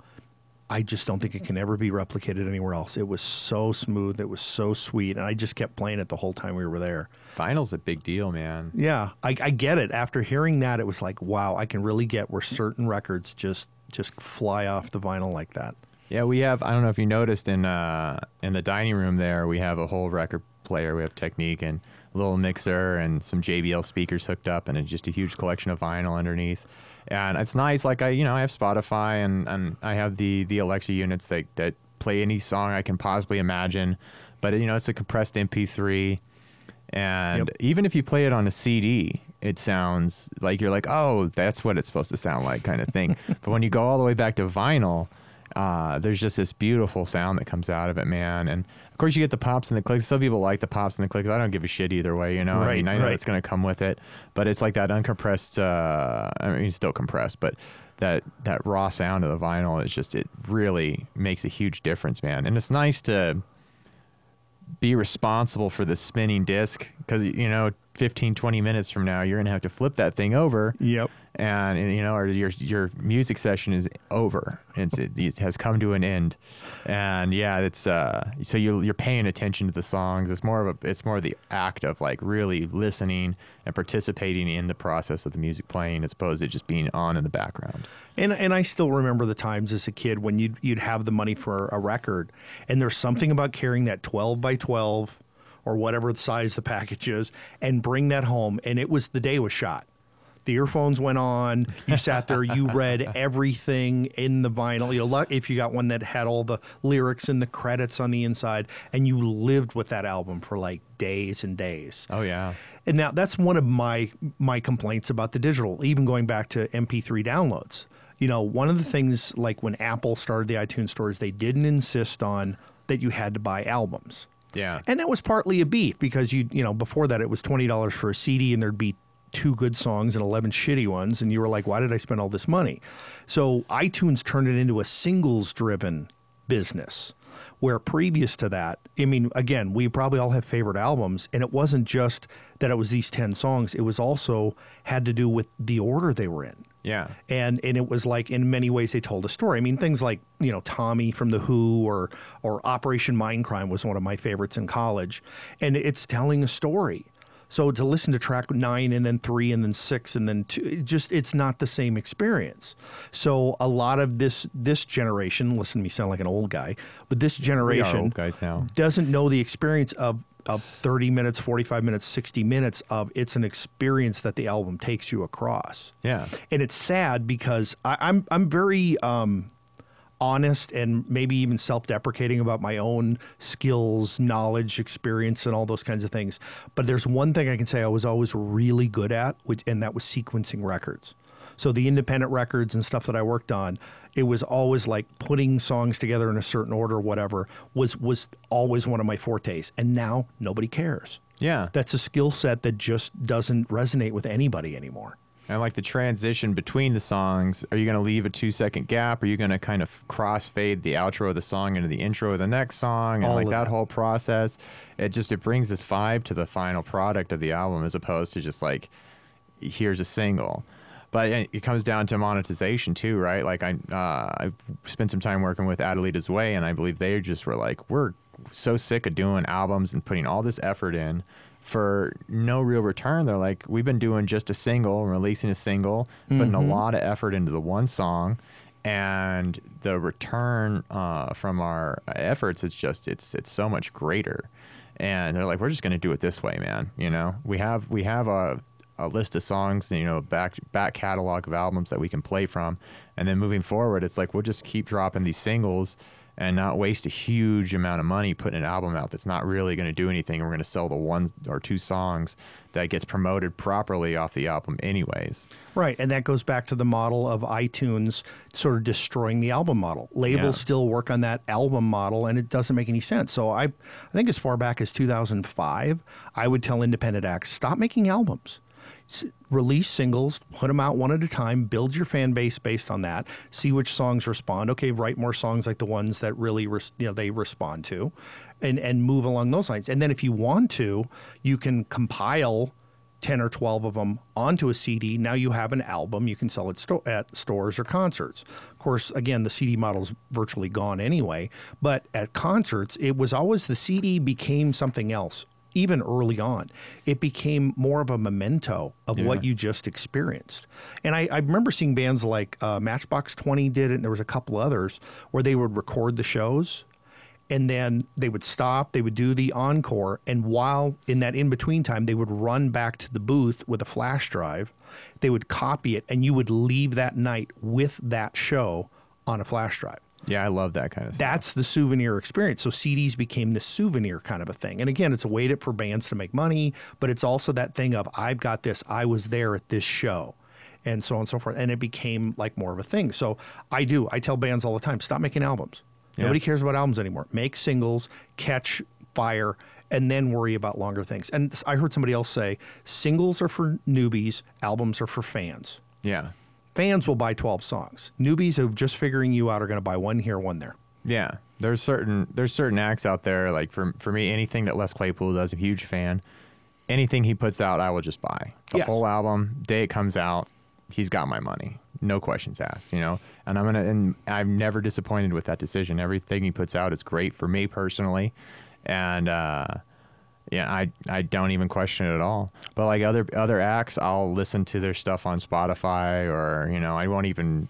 I just don't think it can ever be replicated anywhere else. It was so smooth, it was so sweet, and I just kept playing it the whole time we were there. Vinyl's a big deal, man. Yeah, I, I get it. After hearing that, it was like, wow, I can really get where certain records just just fly off the vinyl like that. Yeah, we have. I don't know if you noticed in uh, in the dining room there, we have a whole record player. We have Technics and a little mixer and some JBL speakers hooked up, and it's just a huge collection of vinyl underneath. And it's nice. Like I, you know, I have Spotify and, and I have the the Alexa units that that play any song I can possibly imagine. But you know, it's a compressed MP3, and Yep. even if you play it on a CD, it sounds like you're like, oh, that's what it's supposed to sound like, kind of thing. but when you go all the way back to vinyl, uh, there's just this beautiful sound that comes out of it, man. And of course, you get the pops and the clicks. Some people like the pops and the clicks. I don't give a shit either way, you know. I Right, mean, I know right. it's going to come with it, but it's like that uncompressed. Uh, I mean, it's still compressed, but that that raw sound of the vinyl is just it really makes a huge difference, man. And it's nice to be responsible for the spinning disc because you know 15 20 minutes from now you're gonna have to flip that thing over Yep. And, and, you know or your your music session is over. It's, it, it has come to an end. And yeah it's uh so you you're paying attention to the songs. It's more of a it's more of the act of like really listening and participating in the process of the music playing as opposed to just being on in the background. And and I still remember the times as a kid when you'd you'd have the money for a record, and there's something about carrying that 12 by 12 or whatever the size the package is, and bring that home, and it was the day was shot. The earphones went on. You sat there. You read everything in the vinyl. You know, if you got one that had all the lyrics and the credits on the inside, and you lived with that album for like days and days. oh yeah And now that's one of my my complaints about the digital, even going back to MP3 downloads. You know, one of the things like when Apple started the iTunes stores, they didn't insist on that you had to buy albums. yeah And that was partly a beef because you you know, before that it was twenty dollars for a CD and there'd be two good songs and eleven shitty ones, and you were like, Why did I spend all this money? So iTunes turned it into a singles driven business. Where previous to that, I mean, again, we probably all have favorite albums, and it wasn't just that it was these 10 songs, it was also had to do with the order they were in yeah and and it was like in many ways they told a story. I mean, things like you know Tommy from the Who or or Operation Mindcrime was one of my favorites in college, and it's telling a story. So to listen to track nine and then three and then six and then two, it just it's not the same experience. So a lot of this this generation, listen to me sound like an old guy, but this generation guys now. doesn't know the experience of of 30 minutes, 45 minutes, 60 minutes of it's an experience that the album takes you across. Yeah. And it's sad because I, I'm I'm very um, honest and maybe even self-deprecating about my own skills, knowledge, experience, and all those kinds of things. But there's one thing I can say I was always really good at, which and that was sequencing records. So the independent records and stuff that I worked on, it was always like putting songs together in a certain order, whatever was was always one of my fortes. And now nobody cares. Yeah. That's a skill set that just doesn't resonate with anybody anymore. And like the transition between the songs, are you going to leave a two second gap? Are you going to kind of crossfade the outro of the song into the intro of the next song? And All like that that. whole process, it just it brings this vibe to the final product of the album as opposed to just like here's a single. But it it comes down to monetization too, right? Like I, uh, I spent some time working with Adelita's Way, and I believe they just were like, we're so sick of doing albums and putting all this effort in for no real return. They're like, we've been doing just a single, releasing a single, putting a lot of effort into the one song, and the return uh, from our efforts is just it's it's so much greater. And they're like, we're just gonna do it this way, man. You know, we have we have a a list of songs, you know, back back catalog of albums that we can play from, and then moving forward, it's like we'll just keep dropping these singles and not waste a huge amount of money putting an album out that's not really going to do anything. We're going to sell the one or two songs that gets promoted properly off the album, anyways. Right, and that goes back to the model of iTunes sort of destroying the album model. Labels Yeah. still work on that album model, and it doesn't make any sense. So I, I think as far back as 2005, I would tell independent acts stop making albums. Release singles, put them out one at a time, build your fan base based on that, see which songs respond. Okay, write more songs like the ones that really res- you know they respond to, and and move along those lines. And then if you want to, you can compile 10 or 12 of them onto a CD. Now you have an album. You can sell it sto- at stores or concerts. Of course, again, the CD model's virtually gone anyway. But at concerts, it was always the CD became something else. Even early on, it became more of a memento of what you just experienced. And I, I remember seeing bands like uh, Matchbox 20 did it, and there was a couple others where they would record the shows and then they would stop they would do the encore and while in that in between time they would run back to the booth with a flash drive they would copy it and you would leave that night with that show on a flash drive Yeah, I love that kind of stuff. that's the souvenir experience. So CDs became this souvenir kind of a thing. And again, it's a way to, for bands to make money, but it's also that thing of I've got this, I was there at this show, and so on and so forth. And it became like more of a thing. So I do. I tell bands all the time, stop making albums. Yeah. Nobody cares about albums anymore. Make singles, catch fire, and then worry about longer things. And I heard somebody else say, singles are for newbies, albums are for fans. yeah. Fans will buy 12 songs. Newbies of just figuring you out are going to buy one here, one there. Yeah, there's certain there's certain acts out there like for for me anything that Les Claypool does, I'm a huge fan. Anything he puts out, I will just buy. The Yes. whole album, day it comes out, he's got my money. No questions asked, you know. And I'm gonna and I'm never disappointed with that decision. Everything he puts out is great for me personally, and uh, yeah, I I don't even question it at all. But like other other acts, I'll listen to their stuff on Spotify or you know I won't even.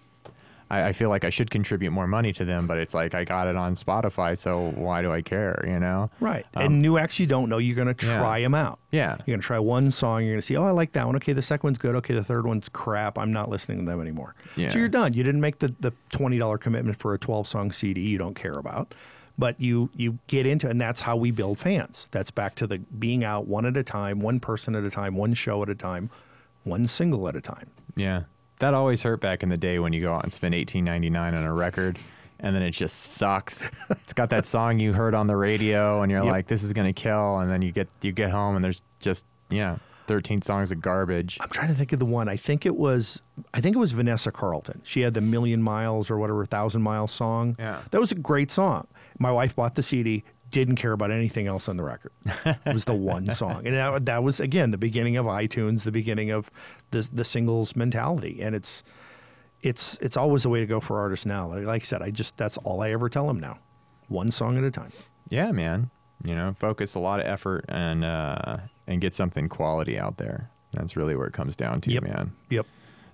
I, I feel like I should contribute more money to them, but it's like I got it on Spotify, so why do I care? You know? Right. Um, and new acts you don't know, you're going to yeah. try them out. Yeah. You're going to try one song. You're going to see, oh, I like that one. Okay, the second one's good. Okay, the third one's crap. I'm not listening to them anymore. Yeah. So you're done. You didn't make the, the $20 commitment for a 12 song CD you don't care about. But you you get into it, and that's how we build fans. That's back to the being out one at a time, one person at a time, one show at a time, one single at a time. Yeah. That always hurt back in the day when you go out and spend eighteen ninety nine on a record and then it just sucks. it's got that song you heard on the radio and you're Yep. like, This is gonna kill and then you get you get home and there's just yeah, thirteen songs of garbage. I'm trying to think of the one. I think it was I think it was Vanessa Carlton. She had the Million Miles or whatever Thousand Miles song. Yeah. That was a great song. My wife bought the CD, didn't care about anything else on the record. It was the one song. And that, that was again the beginning of iTunes, the beginning of the the singles mentality. And it's it's it's always a way to go for artists now. Like, like I said, I just that's all I ever tell them now. One song at a time. Yeah, man. You know, focus a lot of effort and uh and get something quality out there. That's really where it comes down to, Yep. man. Yep.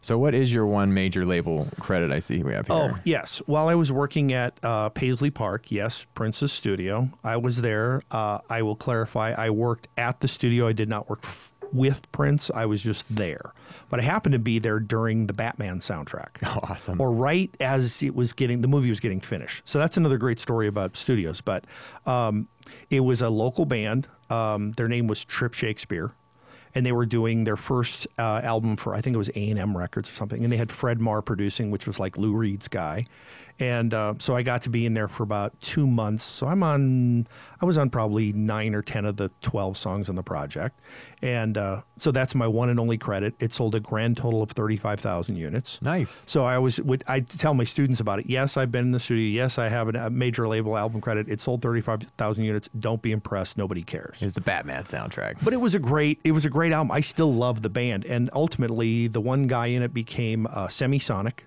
So what is your one major label credit I see we have here? Oh, yes. While I was working at uh, Paisley Park, yes, Prince's studio, I was there. Uh, I will clarify, I worked at the studio. I did not work f- with Prince. I was just there. But I happened to be there during the Batman soundtrack. Oh, awesome. Or right as it was getting, the movie was getting finished. So that's another great story about studios. But um, it was a local band. Um, their name was Trip Shakespeare. And they were doing their first uh, album for, I think it was A&M Records or something. And they had Fred Maher producing, which was like Lou Reed's guy. And uh, so I got to be in there for about two months. So I'm on, I was on probably nine or ten of the twelve songs on the project, and uh, so that's my one and only credit. It sold a grand total of thirty five thousand units. Nice. So I always would I tell my students about it. Yes, I've been in the studio. Yes, I have a major label album credit. It sold thirty five thousand units. Don't be impressed. Nobody cares. It's the Batman soundtrack. But it was a great it was a great album. I still love the band, and ultimately the one guy in it became uh, Semisonic.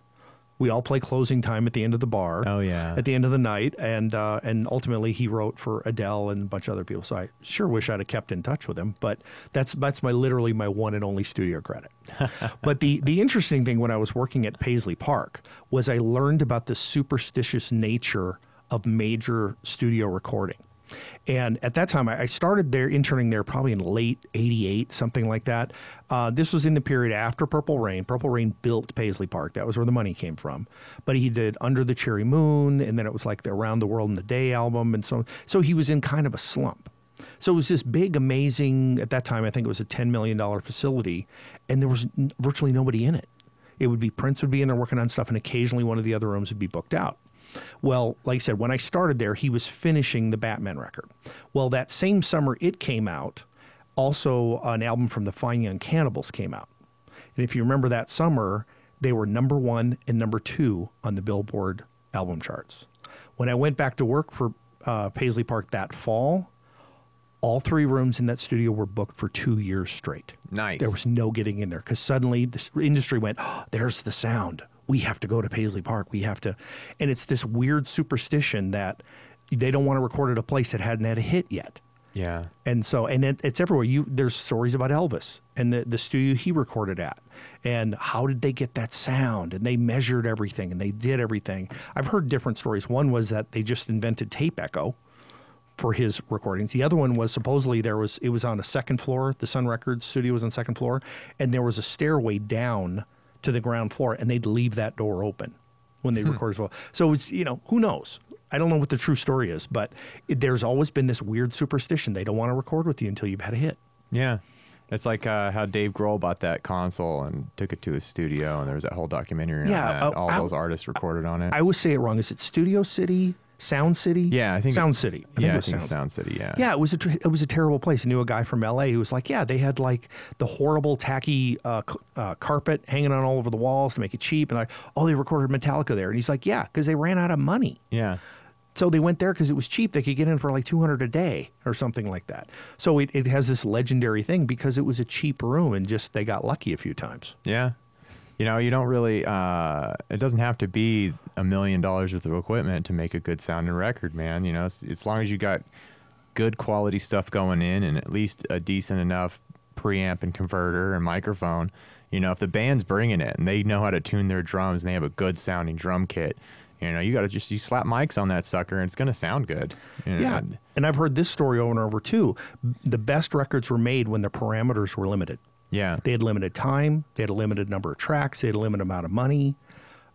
We all play closing time at the end of the bar. Oh, yeah. At the end of the night, and uh, and ultimately he wrote for Adele and a bunch of other people. So I sure wish I'd have kept in touch with him. But that's that's my literally my one and only studio credit. but the the interesting thing when I was working at Paisley Park was I learned about the superstitious nature of major studio recording. And at that time, I started there interning there probably in late '88, something like that. Uh, this was in the period after Purple Rain. Purple Rain built Paisley Park. That was where the money came from. But he did Under the Cherry Moon, and then it was like the Around the World in the Day album, and so so he was in kind of a slump. So it was this big, amazing. At that time, I think it was a ten million dollar facility, and there was virtually nobody in it. It would be Prince would be in there working on stuff, and occasionally one of the other rooms would be booked out. Well, like I said, when I started there, he was finishing the Batman record. Well, that same summer it came out, also an album from the Fine Young Cannibals came out. And if you remember that summer, they were number one and number two on the Billboard album charts. When I went back to work for uh, Paisley Park that fall, all three rooms in that studio were booked for two years straight. Nice. There was no getting in there because suddenly the industry went, oh, there's the sound. We have to go to Paisley Park. We have to. And it's this weird superstition that they don't want to record at a place that hadn't had a hit yet. Yeah. And so, and it, it's everywhere. You there's stories about Elvis and the the studio he recorded at, and how did they get that sound? And they measured everything and they did everything. I've heard different stories. One was that they just invented tape echo for his recordings. The other one was supposedly there was it was on a second floor. The Sun Records studio was on second floor, and there was a stairway down to the ground floor, and they'd leave that door open when they recorded as well. So it's you know who knows. I don't know what the true story is, but it, there's always been this weird superstition. They don't want to record with you until you've had a hit. Yeah. It's like uh, how Dave Grohl bought that console and took it to his studio, and there was that whole documentary Yeah, on that. uh, All I- those artists recorded on it. I always say it wrong. Is it Studio City, Sound City? Yeah, I think- Sound City. I yeah, it I was think Sound Sound City. Yeah. Yeah, it was a tr- it was a terrible place. I knew a guy from L.A. who was like, yeah, they had like the horrible tacky uh, c- uh, carpet hanging on all over the walls to make it cheap, and like, oh, they recorded Metallica there, and he's like, yeah, because they ran out of money, Yeah. so they went there because it was cheap. They could get in for like two hundred a day or something like that. So it, it has this legendary thing because it was a cheap room, and just they got lucky a few times. Yeah. You know, you don't really, uh, it doesn't have to be a million dollars worth of equipment to make a good sounding record, man. You know, as, as long as you got good quality stuff going in and at least a decent enough preamp and converter and microphone. You know, if the band's bringing it and they know how to tune their drums and they have a good sounding drum kit, you know, you got to just you slap mics on that sucker and it's going to sound good. You know, Yeah, and- and I've heard this story over and over too. The best records were made when the parameters were limited. Yeah. They had limited time. They had a limited number of tracks. They had a limited amount of money.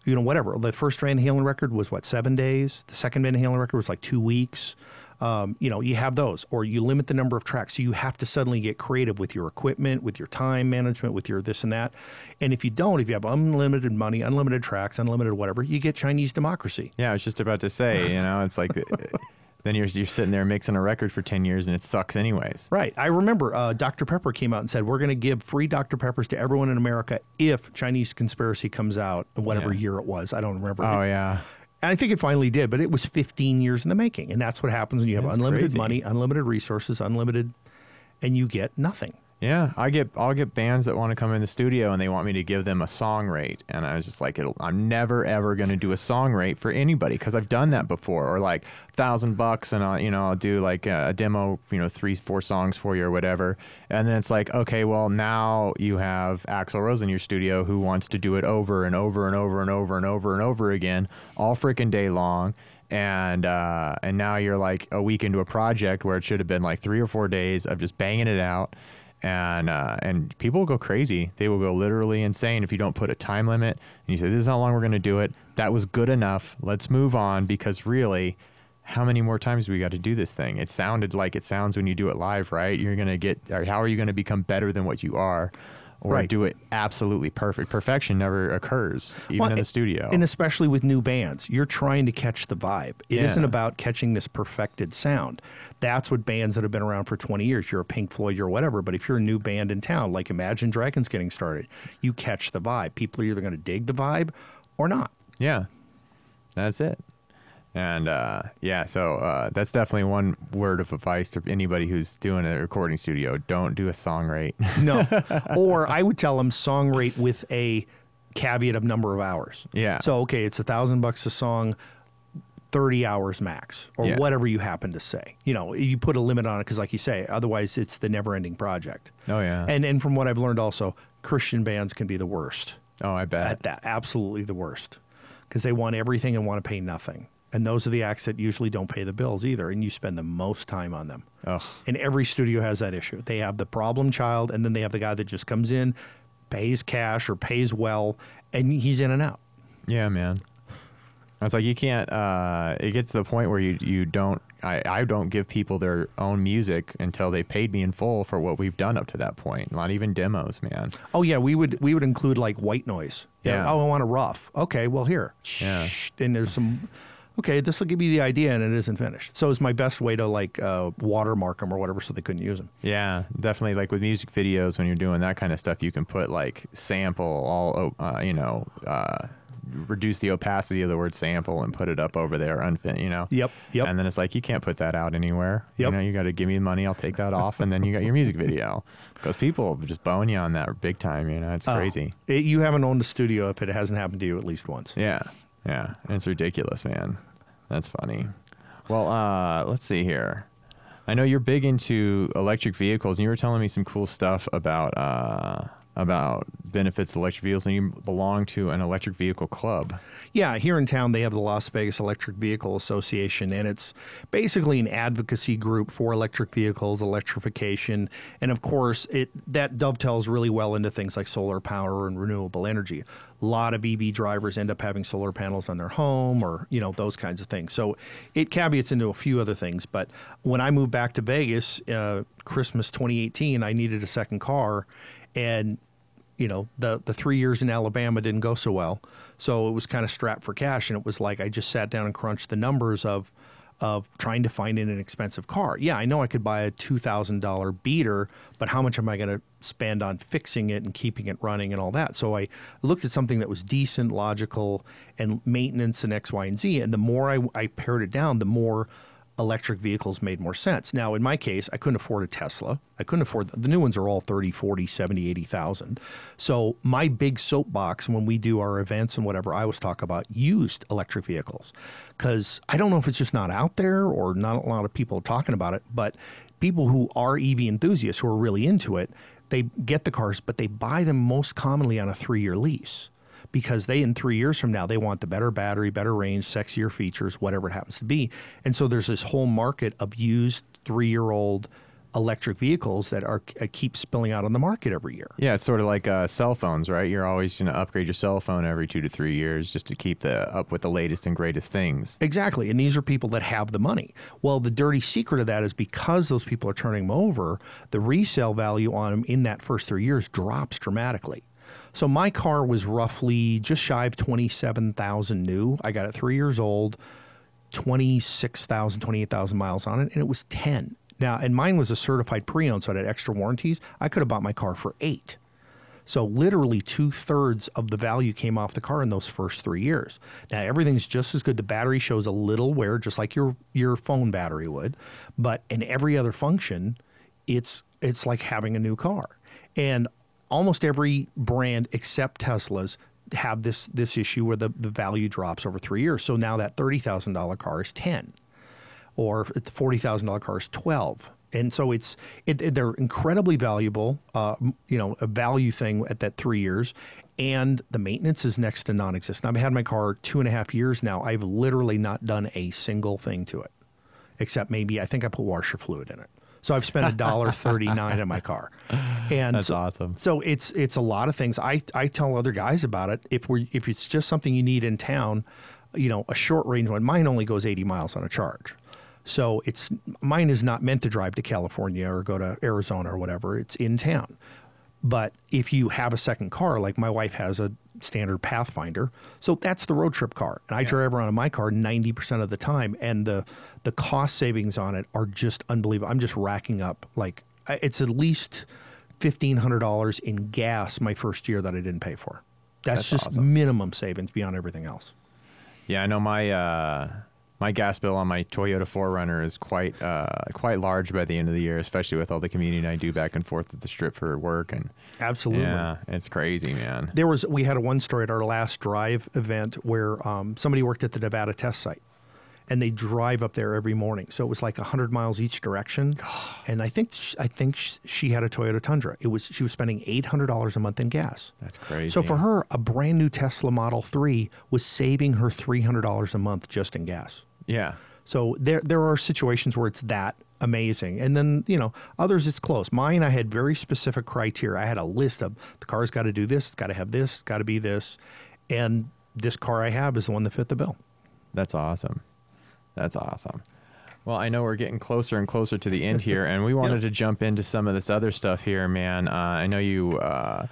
You know, whatever. The first Van Halen record was what seven days. The second Van Halen record was like two weeks. Um, you know, you have those, or you limit the number of tracks. So you have to suddenly get creative with your equipment, with your time management, with your this and that. And if you don't, if you have unlimited money, unlimited tracks, unlimited whatever, you get Chinese democracy. Yeah, I was just about to say, you know, it's like then you're you're sitting there mixing a record for 10 years and it sucks anyways. Right. I remember uh, Dr. Pepper came out and said, We're going to give free Dr. Peppers to everyone in America if Chinese Conspiracy comes out, whatever Yeah. year it was. I don't remember. Oh yeah. And I think it finally did, but it was 15 years in the making. And that's what happens when you have That's unlimited crazy. money, unlimited resources, unlimited, and you get nothing. Yeah, I get I'll get bands that want to come in the studio and they want me to give them a song rate, and I was just like, I'm never ever going to do a song rate for anybody because I've done that before, or like thousand bucks, and I'll you know I'll do like a, a demo, you know, three four songs for you or whatever, and then it's like, okay, well now you have Axl Rose in your studio who wants to do it over and over and over and over and over and over again all freaking day long. And uh, and now you're like a week into a project where it should have been like three or four days of just banging it out, and uh, and people will go crazy. They will go literally insane if you don't put a time limit and you say this is how long we're going to do it. That was good enough. Let's move on because really, how many more times do we got to do this thing? It sounded like it sounds when you do it live, right? You're going to get. How are you going to become better than what you are? Or Right. do it absolutely perfect. Perfection never occurs, even Well, in the studio. And especially with new bands, you're trying to catch the vibe. It Yeah. not about catching this perfected sound. That's what bands that have been around for 20 years, you're a Pink Floyd, you're whatever. But if you're a new band in town, like Imagine Dragons getting started, you catch the vibe. People are either going to dig the vibe or not. Yeah, that's it. And uh, yeah, so uh, that's definitely one word of advice to anybody who's doing a recording studio: don't do a song rate. No. or I would tell them song rate with a caveat of number of hours. Yeah. So okay, it's a thousand bucks a song, thirty hours max, or Yeah. whatever you happen to say. You know, you put a limit on it because, like you say, otherwise it's the never-ending project. oh yeah. And and from what I've learned, also Christian bands can be the worst oh, I bet. at that. Absolutely the worst because they want everything and want to pay nothing. And those are the acts that usually don't pay the bills either, and you spend the most time on them. Ugh. And every studio has that issue. They have the problem child, and then they have the guy that just comes in, pays cash or pays well, and he's in and out. Yeah, man. It's like you can't. Uh, it gets to the point where you you don't. I, I don't give people their own music until they paid me in full for what we've done up to that point. Not even demos, man. Oh yeah, we would we would include like white noise. Yeah. Oh, I want a rough. Okay, well here. Yeah. And there's some. Okay, this will give you the idea, and it isn't finished. So it's my best way to like uh, watermark them or whatever, so they couldn't use them. Yeah, definitely. Like with music videos, when you're doing that kind of stuff, you can put like sample all, uh, you know, uh, reduce the opacity of the word sample and put it up over there, unfin, you know. Yep, yep. And then it's like you can't put that out anywhere. yep. You know, you got to give me the money. I'll take that off, and then you got your music video. Because people just bone you on that big time. You know, it's Oh, crazy. it- you haven't owned a studio if it hasn't happened to you at least once. Yeah, yeah, it's ridiculous, man. That's funny. Well, uh, let's see here. I know you're big into electric vehicles, and you were telling me some cool stuff about uh, about benefits of electric vehicles, and you belong to an electric vehicle club. Yeah, here in town they have the Las Vegas Electric Vehicle Association, and it's basically an advocacy group for electric vehicles, electrification, and of course it that dovetails really well into things like solar power and renewable energy. A lot of EV drivers end up having solar panels on their home, or you know those kinds of things. So it caveats into a few other things. But when I moved back to Vegas, uh, Christmas 2018, I needed a second car, and you know the the three years in Alabama didn't go so well, so it was kind of strapped for cash, and it was like I just sat down and crunched the numbers of of trying to find an inexpensive car. Yeah, I know I could buy a two thousand dollar beater, but how much am I going to spend on fixing it and keeping it running and all that? So I looked at something that was decent, logical, and maintenance and X, Y, and Z. And the more I, I pared it down, the more electric vehicles made more sense. Now, in my case, I couldn't afford a Tesla. I couldn't afford the new ones are all 30, 40, 70, 80,000. So, my big soapbox when we do our events and whatever, I always talk about used electric vehicles cuz I don't know if it's just not out there or not a lot of people talking about it, but people who are EV enthusiasts who are really into it, they get the cars, but they buy them most commonly on a 3-year lease because they in three years from now they want the better battery, better range, sexier features, whatever it happens to be. And so there's this whole market of used three year old electric vehicles that are uh, keep spilling out on the market every year. Yeah, it's sort of like uh, cell phones, right? You're always going to upgrade your cell phone every two to three years just to keep the up with the latest and greatest things. Exactly. And these are people that have the money. Well, the dirty secret of that is because those people are turning them over, the resale value on them in that first three years drops dramatically. So my car was roughly just shy of 27,000 new. I got it three years old, 26,000, 28,000 miles on it, and it was 10. Now, and mine was a certified pre owned, so it had extra warranties. I could have bought my car for eight. So literally two thirds of the value came off the car in those first three years. Now everything's just as good. The battery shows a little wear, just like your your phone battery would, but in every other function, it's it's like having a new car. And almost every brand except Tesla's have this this issue where the, the value drops over three years. So now that thirty thousand dollar car is ten or the forty thousand dollar car is twelve. And so it's it, it- they're incredibly valuable, uh, you know, a value thing at that three years, and the maintenance is next to non-existent. I've had my car two and a half years now. I've literally not done a single thing to it, except maybe I think I put washer fluid in it. So I've spent a dollar thirty nine on my car, and That's so, awesome. so it's it's a lot of things. I I tell other guys about it. If we if it's just something you need in town, you know, a short range one. Mine only goes eighty miles on a charge, so it's mine is not meant to drive to California or go to Arizona or whatever. It's in town. But if you have a second car, like my wife has a standard Pathfinder, so that's the road trip car, and I Yeah. drive around in my car ninety percent of the time, and the the cost savings on it are just unbelievable. I'm just racking up like it's at least fifteen hundred dollars in gas my first year that I didn't pay for. That's, That's just awesome. minimum savings beyond everything else. Yeah, I know my uh, my gas bill on my Toyota 4Runner is quite uh, quite large by the end of the year, especially with all the commuting I do back and forth at the strip for work and Absolutely. yeah, it's crazy, man. There was we had a one story at our last drive event where um, somebody worked at the Nevada test site, and they drive up there every morning. So it was like hundred miles each direction, and I think sh- I think she had a Toyota Tundra. It was she was spending eight hundred dollars a month in gas. That's crazy. So for her, a brand new Tesla Model Three was saving her three hundred dollars a month just in gas. yeah, So there there are situations where it's that amazing. And then, you know, others it's close. Mine I had very specific criteria. I had a list of the car's got to do this, it's got to have this, it's got to be this. And this car I have is the one that fit the bill. that's awesome. That's awesome. Well, I know we're getting closer and closer to the end here, and we wanted to jump into some of this other stuff here, man. Uh, I know you. Uh,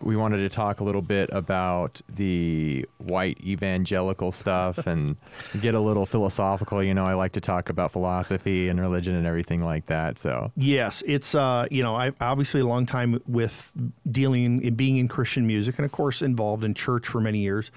we wanted to talk a little bit about the white evangelical stuff and get a little philosophical. You know, I like to talk about philosophy and religion and everything like that. So, Yes, it's uh, you know, I obviously a long time with dealing in being in Christian music and of course involved in church for many years.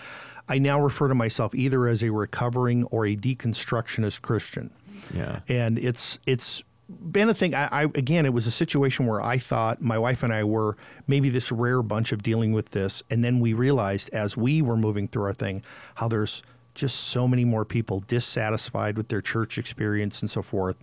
I now refer to myself either as a recovering or a deconstructionist Christian. yeah. and it's it's been a thing. I, I again, it was a situation where I thought my wife and I were maybe this rare bunch of dealing with this, and then we realized as we were moving through our thing how there's just so many more people dissatisfied with their church experience and so forth,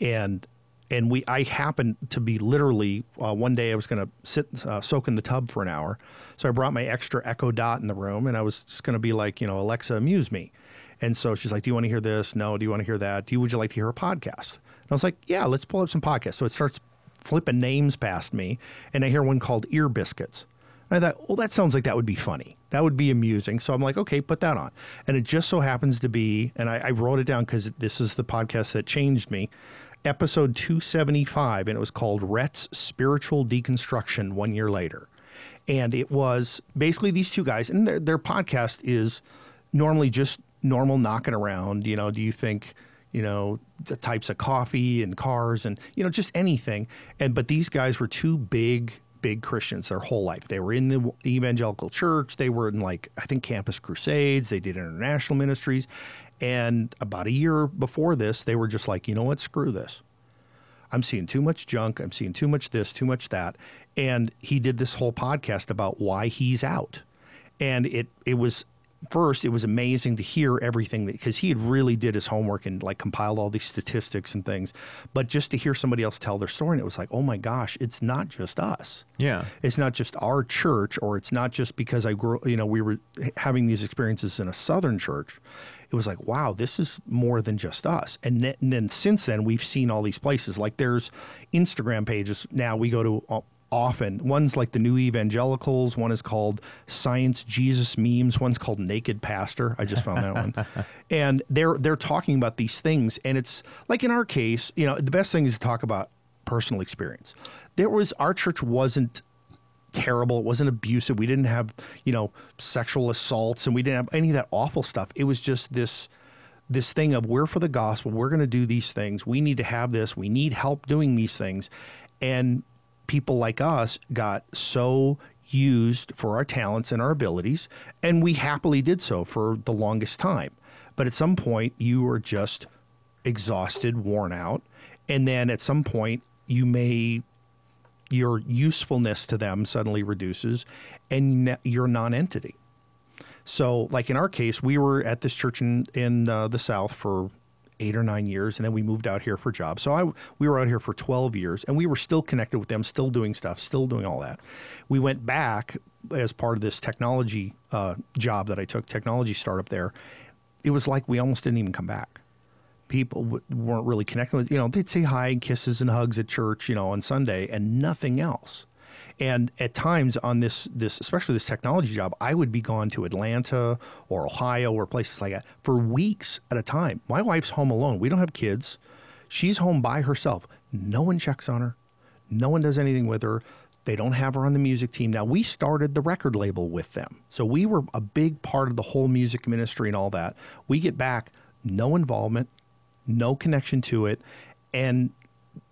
and and we I happened to be literally uh, one day I was going to sit uh, soak in the tub for an hour, so I brought my extra Echo Dot in the room, and I was just going to be like, you know, Alexa, amuse me. And so she's like, "Do you want to hear this? No. Do you want to hear that? Do you would you like to hear a podcast?" And I was like, "Yeah, let's pull up some podcasts." So it starts flipping names past me, and I hear one called Ear Biscuits. And I thought, well, that sounds like that would be funny. That would be amusing. So I'm like, okay, put that on. And it just so happens to be, and I, I wrote it down because this is the podcast that changed me. Episode 275, and it was called Rhett's Spiritual Deconstruction one year later. And it was basically these two guys, and their, their podcast is normally just normal knocking around. You know, do you think, you know, the types of coffee and cars and, you know, just anything. And, but these guys were two big, big Christians their whole life. They were in the evangelical church. They were in like, I think Campus Crusades. They did international ministries. And about a year before this, they were just like, you know what, screw this. I'm seeing too much junk. I'm seeing too much this, too much that. And he did this whole podcast about why he's out. And it it was first it was amazing to hear everything because he had really did his homework and like compiled all these statistics and things. But just to hear somebody else tell their story, and it was like, oh my gosh, it's not just us. Yeah. It's not just our church, or it's not just because I grew, you know, we were eh, having these experiences in a southern church. It was like, wow, this is more than just us. And, ne- and then since then, we've seen all these places. Like there's Instagram pages now we go to o- often. One's like the New Evangelicals. One is called Science Jesus Memes. One's called Naked Pastor. I just found that one. And they're they're talking about these things. And it's like in our case, you know, the best thing is to talk about personal experience. There was our church wasn't terrible. It wasn't abusive. We didn't have, you know, sexual assaults and we didn't have any of that awful stuff. It was just this this thing of we're for the gospel. We're going to do these things. We need to have this. We need help doing these things. And people like us got so used for our talents and our abilities, and we happily did so for the longest time. But at some point, you are just exhausted, worn out, and then at some point, you may your usefulness to them suddenly reduces, and a non-entity. So, like in our case, we were at this church in in uh, the South for eight or nine years, and then we moved out here for jobs. So I we were out here for twelve years, and we were still connected with them, still doing stuff, still doing all that. We went back as part of this technology uh, job that I took, technology startup there. It was like we almost didn't even come back. People w- weren't really connecting with, you know, they'd say hi and kisses and hugs at church, you know, on Sunday, and nothing else. And at times on this this especially this technology job, I would be gone to Atlanta or Ohio or places like that for weeks at a time. My wife's home alone. We don't have kids. She's home by herself. No one checks on her. No one does anything with her. They don't have her on the music team. Now, we started the record label with them. So we were a big part of the whole music ministry and all that. We get back, no involvement, no connection to it. And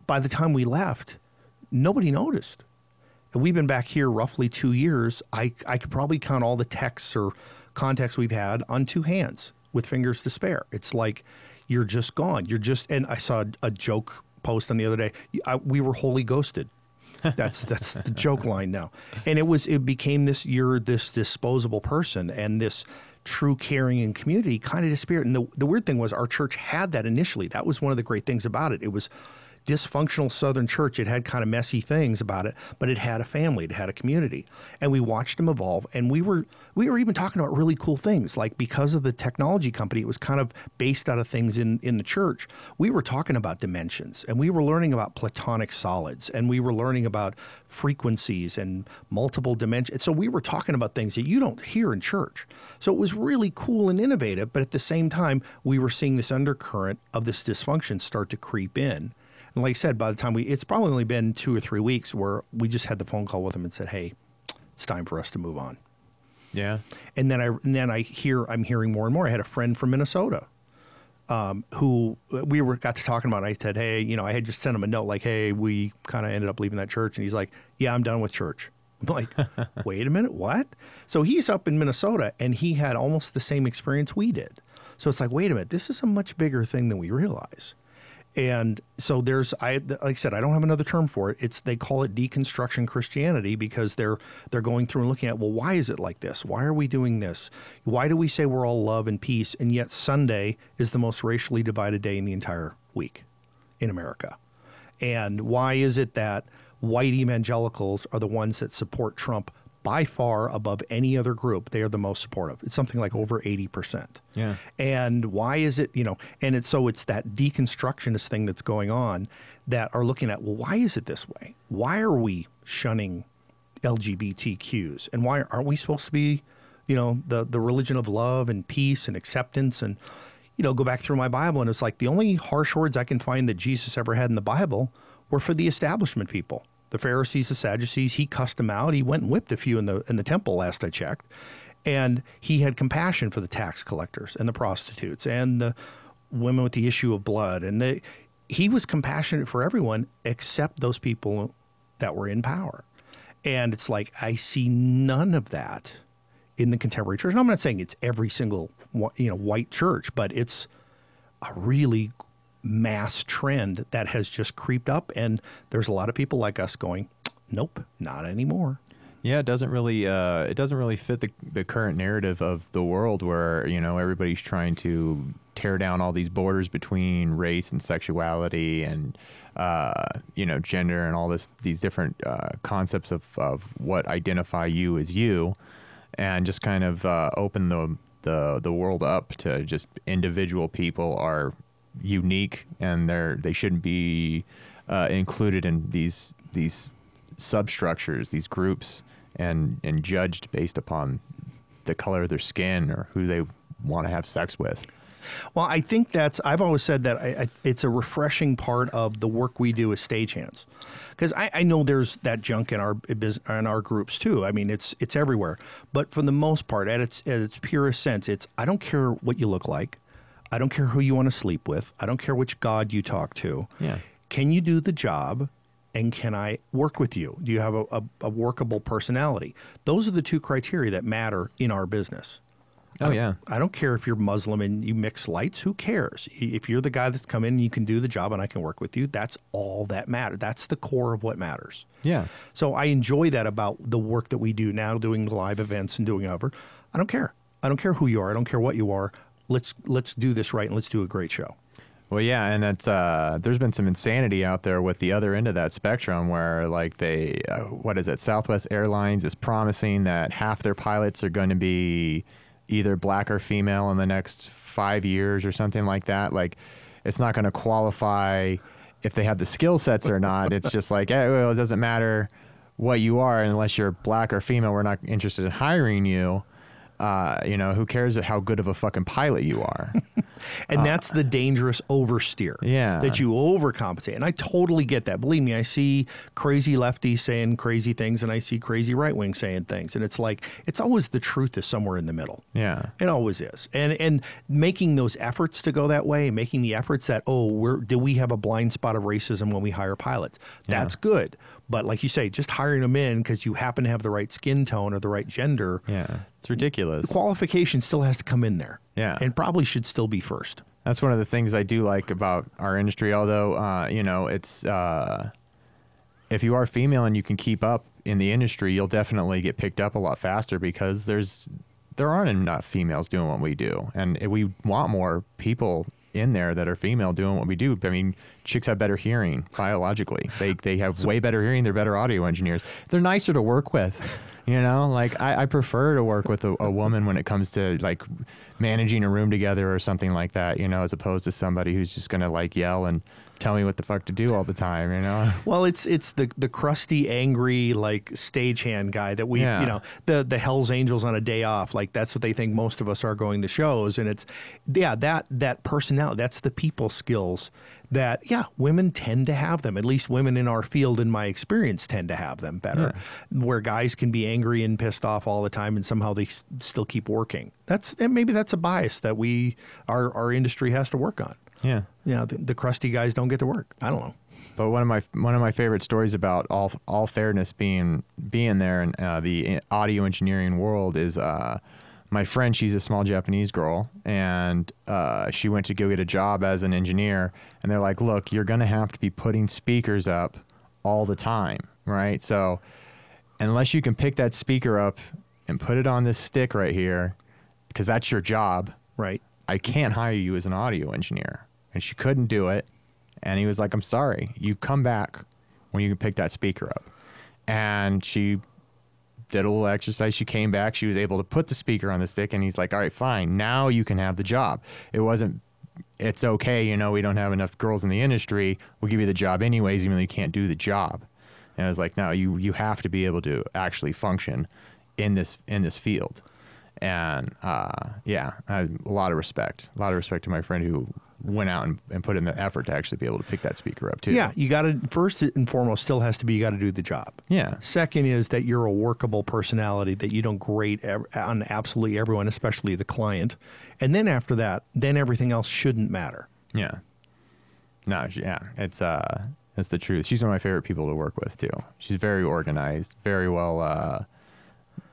by the time we left, nobody noticed. And we've been back here roughly two years. I, I could probably count all the texts or contacts we've had on two hands with fingers to spare. It's like you're just gone. You're just, and I saw a joke post on the other day. I, we were wholly ghosted. That's that's the joke line now. And it was it became this you're this disposable person and this true caring and community kind of disappeared. And the, the weird thing was our church had that initially. That was one of the great things about it. It was dysfunctional Southern church. It had kind of messy things about it, but it had a family, it had a community, and we watched them evolve. And we were we were even talking about really cool things, like because of the technology company, it was kind of based out of things in in the church. We were talking about dimensions, and we were learning about platonic solids, and we were learning about frequencies and multiple dimensions. So we were talking about things that you don't hear in church. So it was really cool and innovative, but at the same time, we were seeing this undercurrent of this dysfunction start to creep in. And like I said, by the time we, it's probably only been two or three weeks where we just had the phone call with them and said, "Hey, it's time for us to move on." Yeah. And then I, and then I hear, I'm hearing more and more. I had a friend from Minnesota, um, who we were got to talking about. And I said, "Hey, you know, I had just sent him a note like, hey, we kind of ended up leaving that church." And he's like, "Yeah, I'm done with church." I'm like, "Wait a minute, what?" So he's up in Minnesota, and he had almost the same experience we did. So it's like, wait a minute, this is a much bigger thing than we realize. And so there's I like I said I don't have another term for it. It's they call it deconstruction Christianity because they're they're going through and looking at well why is it like this? Why are we doing this? Why do we say we're all love and peace and yet Sunday is the most racially divided day in the entire week in America? And why is it that white evangelicals are the ones that support Trump by far above any other group. They are the most supportive. It's something like over 80%. Yeah. And why is it, you know, and it's so it's that deconstructionist thing that's going on that are looking at, well, why is it this way? Why are we shunning LGBTQs? And why aren't we supposed to be, you know, the, the religion of love and peace and acceptance and, you know, go back through my Bible and it's like the only harsh words I can find that Jesus ever had in the Bible were for the establishment people the Pharisees, the Sadducees. He cussed them out. He went and whipped a few in the in the temple last I checked, and he had compassion for the tax collectors and the prostitutes and the women with the issue of blood. And the, he was compassionate for everyone except those people that were in power. And it's like I see none of that in the contemporary church. And I'm not saying it's every single you know white church, but it's a really mass trend that has just creeped up. And there's a lot of people like us going, nope, not anymore. Yeah, it doesn't really uh, it doesn't really fit the the current narrative of the world where you know everybody's trying to tear down all these borders between race and sexuality and uh, you know gender and all this these different uh, concepts of, of what identify you as you and just kind of uh, open the the the world up to just individual people are unique and they're they shouldn't be uh, included in these these substructures, these groups, and and judged based upon the color of their skin or who they want to have sex with. Well, I think that's, I've always said that I, I, it's a refreshing part of the work we do as stagehands. Because I, I, know there's that junk in our in our groups too. I mean, it's it's everywhere. But for the most part, at its at its purest sense, it's I don't care what you look like. I don't care who you want to sleep with. I don't care which God you talk to. Yeah. Can you do the job? And can I work with you? Do you have a, a, a workable personality? Those are the two criteria that matter in our business. Oh, yeah. I don't care if you're Muslim and you mix lights. Who cares? If you're the guy that's come in and you can do the job and I can work with you, that's all that matters. That's the core of what matters. Yeah. So I enjoy that about the work that we do now, doing live events and doing other. I don't care. I don't care who you are. I don't care what you are let's let's do this right and let's do a great show. Well, yeah, and that's uh, there's been some insanity out there with the other end of that spectrum, where like they, uh, what is it? Southwest Airlines is promising that half their pilots are going to be either black or female in the next five years or something like that. Like, it's not going to qualify if they have the skill sets or not. it's just like, hey, well, it doesn't matter what you are unless you're black or female. We're not interested in hiring you uh, you know, who cares how good of a fucking pilot you are? And that's the dangerous oversteer. Yeah. That you overcompensate. And I totally get that. Believe me, I see crazy lefties saying crazy things and I see crazy right wing saying things. And it's like, it's always the truth is somewhere in the middle. Yeah. It always is. And and making those efforts to go that way, making the efforts that, oh, we're do we have a blind spot of racism when we hire pilots? That's good. But like you say, just hiring them in because you happen to have the right skin tone or the right gender, Yeah. It's ridiculous. The qualification still has to come in there. Yeah. And probably should still be first. That's one of the things I do like about our industry. Although, uh, you know, it's uh, if you are female and you can keep up in the industry, you'll definitely get picked up a lot faster because there's there aren't enough females doing what we do, and we want more people in there that are female doing what we do. I mean, chicks have better hearing biologically. They they have way better hearing. They're better audio engineers. They're nicer to work with. You know, like I, I prefer to work with a, a woman when it comes to like managing a room together or something like that. You know, as opposed to somebody who's just gonna like yell and tell me what the fuck to do all the time. You know. Well, it's it's the the crusty, angry, like stagehand guy that we, Yeah. you know, the the Hell's Angels on a day off. Like that's what they think most of us are going to shows, and it's yeah that that personality. That's the people skills that yeah women tend to have them. At least women in our field, in my experience, tend to have them better. Where guys can be angry and pissed off all the time, and somehow they s- still keep working. That's and maybe that's a bias that we our our industry has to work on. Yeah. You know, the, the crusty guys don't get to work. I don't know. But one of my one of my favorite stories about all all fairness being being there in uh, the audio engineering world is uh, my friend. She's a small Japanese girl, and uh, she went to go get a job as an engineer. And they're like, "Look, you're gonna have to be putting speakers up all the time, right? So unless you can pick that speaker up and put it on this stick right here, because that's your job, Right. I can't hire you as an audio engineer. And she couldn't do it. And he was like, I'm sorry. You come back when you can pick that speaker up. And she did a little exercise. She came back. She was able to put the speaker on the stick. And he's like, All right, fine. Now you can have the job. It wasn't, it's okay. You know, we don't have enough girls in the industry. We'll give you the job anyways, even though you can't do the job. And I was like, No, you, you have to be able to actually function in this, in this field and uh, yeah, I, a lot of respect, a lot of respect to my friend who went out and, and put in the effort to actually be able to pick that speaker up too. Yeah, you got to first and foremost still has to be you got to do the job. yeah, Second is that you're a workable personality that you don't grate ev- on absolutely everyone, especially the client. And then after that, then everything else shouldn't matter. yeah. No, yeah, it's uh, it's the truth. She's one of my favorite people to work with too. She's very organized, very well uh,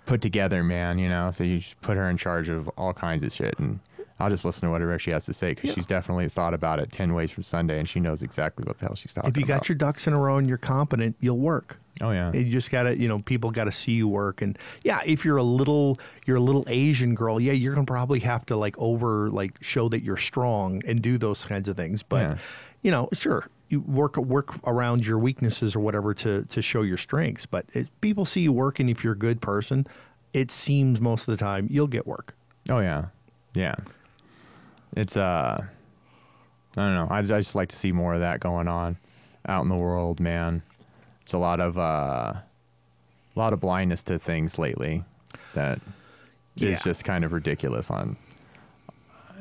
put together, man. You know, so you just put her in charge of all kinds of shit, and I'll just listen to whatever she has to say because Yeah. she's definitely thought about it ten ways from Sunday, and she knows exactly what the hell she's talking about. If you got about. your ducks in a row and you're competent, you'll work. oh yeah, You just gotta, you know, people gotta see you work, and yeah, if you're a little, you're a little Asian girl, yeah, you're gonna probably have to like over, like show that you're strong and do those kinds of things. But, Yeah. you know, sure, work work around your weaknesses or whatever to to show your strengths. But people see you working, if you're a good person, it seems most of the time you'll get work. Oh yeah, yeah. It's uh, I don't know. I, I just like to see more of that going on out in the world, man. It's a lot of uh, a lot of blindness to things lately that is Yeah. just kind of ridiculous. On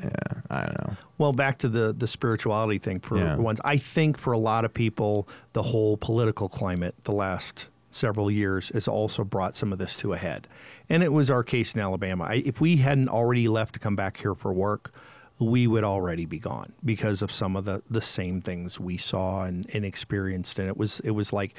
yeah, I don't know. Well, back to the the spirituality thing for Yeah. once. I think for a lot of people, the whole political climate the last several years has also brought some of this to a head. And it was our case in Alabama. I, if we hadn't already left to come back here for work, we would already be gone because of some of the, the same things we saw and, and experienced. And it was it was like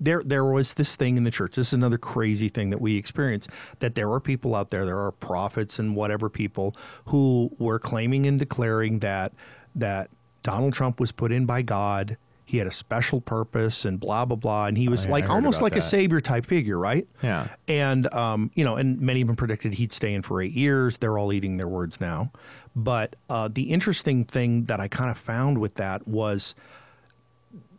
there there was this thing in the church. This is another crazy thing that we experience that there are people out there, there are prophets and whatever people who were claiming and declaring that that Donald Trump was put in by God. He had a special purpose and blah blah blah, and he was Oh, yeah, like almost like a savior type figure, right? Yeah. And um, you know, and many of them predicted he'd stay in for eight years. They're all eating their words now. But uh, the interesting thing that I kind of found with that was,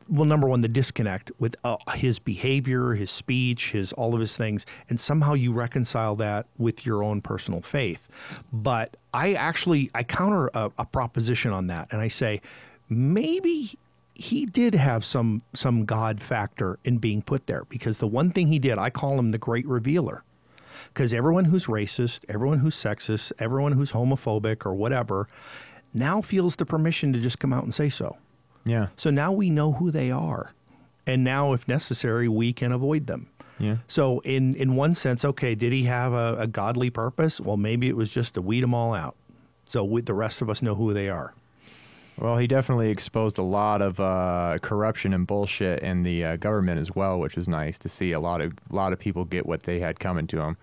well, number one, the disconnect with uh, his behavior, his speech, his all of his things, and somehow you reconcile that with your own personal faith. But I actually I counter a, a proposition on that, and I say maybe he did have some some God factor in being put there because the one thing he did, I call him the great revealer. Because everyone who's racist, everyone who's sexist, everyone who's homophobic or whatever now feels the permission to just come out and say so. Yeah. So now we know who they are. And now, if necessary, we can avoid them. Yeah. So, in, in one sense, okay, did he have a, a godly purpose? Well, maybe it was just to weed them all out. So we, the rest of us know who they are. Well, he definitely exposed a lot of uh, corruption and bullshit in the uh, government as well, which was nice to see. A lot of a lot of people get what they had coming to them.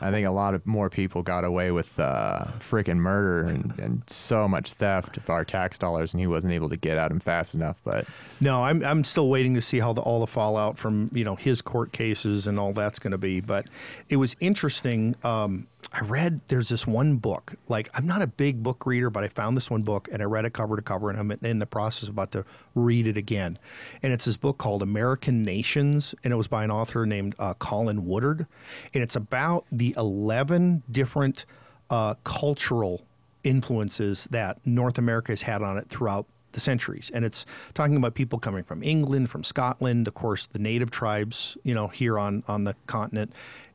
I think a lot of more people got away with uh, freaking murder and, and so much theft of our tax dollars, and he wasn't able to get at them fast enough. But No, I'm I'm still waiting to see how the, all the fallout from you know his court cases and all that's going to be. But it was interesting. Um, I read there's this one book. Like I'm not a big book reader, but I found this one book and I read it cover to cover, and I'm in the process of about to read it again. And it's this book called American Nations, and it was by an author named uh, Colin Woodard, and it's about the 11 different uh, cultural influences that North America has had on it throughout the centuries. And it's talking about people coming from England, from Scotland, of course, the native tribes, you know, here on, on the continent.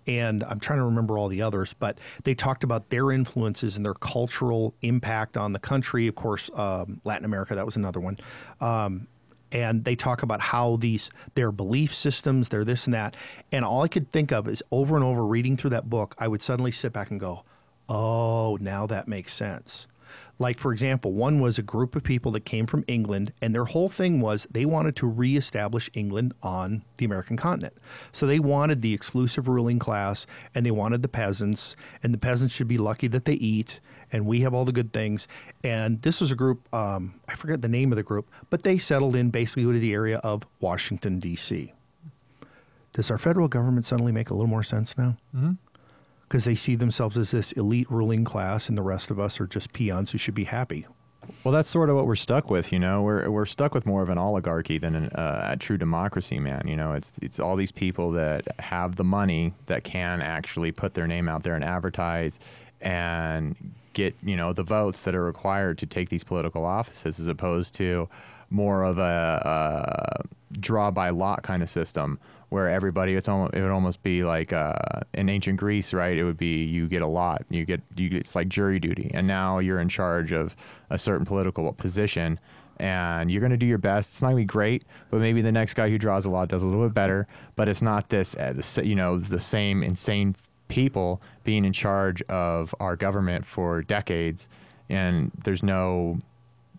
And I'm trying to remember all the others, but they talked about their influences and their cultural impact on the country. Of course, um, Latin America, that was another one. Um, and they talk about how these their belief systems, their this and that. And all I could think of is over and over reading through that book, I would suddenly sit back and go, "Oh, now that makes sense." Like for example, one was a group of people that came from England, and their whole thing was they wanted to reestablish England on the American continent. So they wanted the exclusive ruling class, and they wanted the peasants, and the peasants should be lucky that they eat, and we have all the good things. And this was a group, um, I forget the name of the group, but they settled in basically to the area of Washington, D.C. Does our federal government suddenly make a little more sense now? Mhm. Because they see themselves as this elite ruling class, and the rest of us are just peons who should be happy. Well, that's sort of what we're stuck with, you know. We're we're stuck with more of an oligarchy than an, uh, a true democracy, man. You know, it's it's all these people that have the money that can actually put their name out there and advertise and get you know the votes that are required to take these political offices, as opposed to more of a, a draw by lot kind of system where everybody it's almost it would almost be like uh, in ancient Greece, right? It would be you get a lot, you get you get, it's like jury duty, and now you're in charge of a certain political position, and you're going to do your best. It's not going to be great, but maybe the next guy who draws a lot does a little bit better. But it's not this, uh, the, you know, the same insane people being in charge of our government for decades, and there's no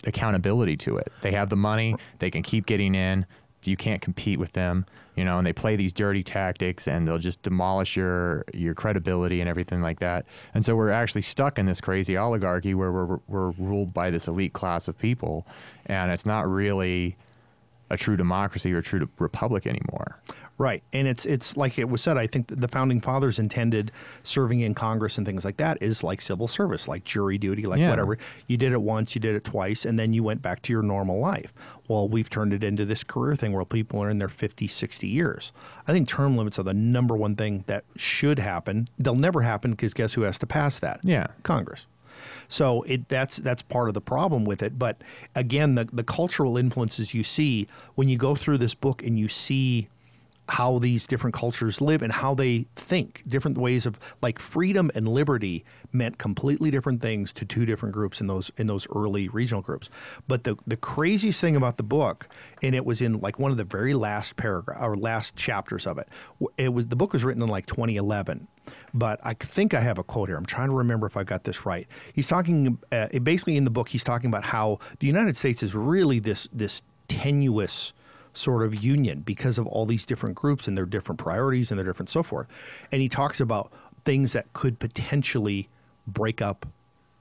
accountability to it. They have the money, they can keep getting in. You can't compete with them, you know, and they play these dirty tactics and they'll just demolish your your credibility and everything like that. And so we're actually stuck in this crazy oligarchy where we're we're ruled by this elite class of people and it's not really a true democracy or a true republic anymore. Right, and it's it's like it was said. I think the founding fathers intended serving in Congress and things like that is like civil service, like jury duty, like Yeah. whatever. You did it once, you did it twice, and then you went back to your normal life. Well, we've turned it into this career thing where people are in their 50, 60 years. I think term limits are the number one thing that should happen. They'll never happen because guess who has to pass that? Yeah. Congress. So it that's that's part of the problem with it. But again, the the cultural influences you see when you go through this book and you see how these different cultures live and how they think, different ways of like freedom and liberty meant completely different things to two different groups in those in those early regional groups. But the the craziest thing about the book, and it was in like one of the very last paragraph or last chapters of it. It was the book was written in like 2011, but I think I have a quote here. I'm trying to remember if I got this right. He's talking uh, basically in the book. He's talking about how the United States is really this this tenuous sort of union because of all these different groups and their different priorities and their different so forth. And he talks about things that could potentially break up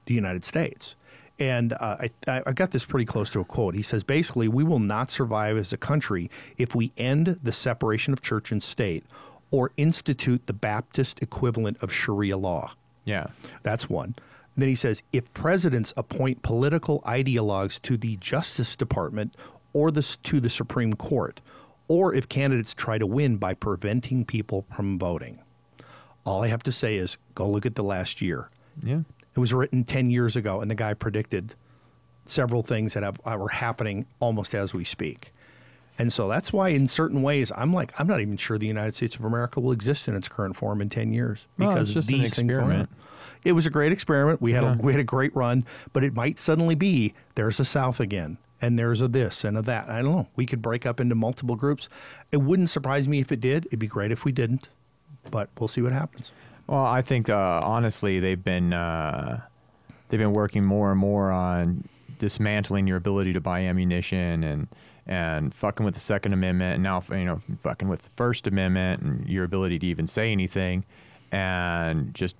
the United States. And uh, I, I I got this pretty close to a quote. He says basically, we will not survive as a country if we end the separation of church and state or institute the Baptist equivalent of Sharia law. Yeah. That's one. then he says if presidents appoint political ideologues to the Justice Department or to the Supreme Court, or if candidates try to win by preventing people from voting. All I have to say is go look at the last year. Yeah. It was written 10 years ago, and the guy predicted several things that have, were happening almost as we speak. And so that's why, in certain ways, I'm like, I'm not even sure the United States of America will exist in its current form in 10 years Well, it's because just an experiment. It was a great experiment. We had Yeah. a, we had a great run, but it might suddenly be there's a South again, and there's a this and a that. I don't know. We could break up into multiple groups. It wouldn't surprise me if it did. It'd be great if we didn't, but we'll see what happens. Well, I think uh, honestly they've been uh, they've been working more and more on dismantling your ability to buy ammunition and and fucking with the Second Amendment and now you know fucking with the First Amendment and your ability to even say anything and just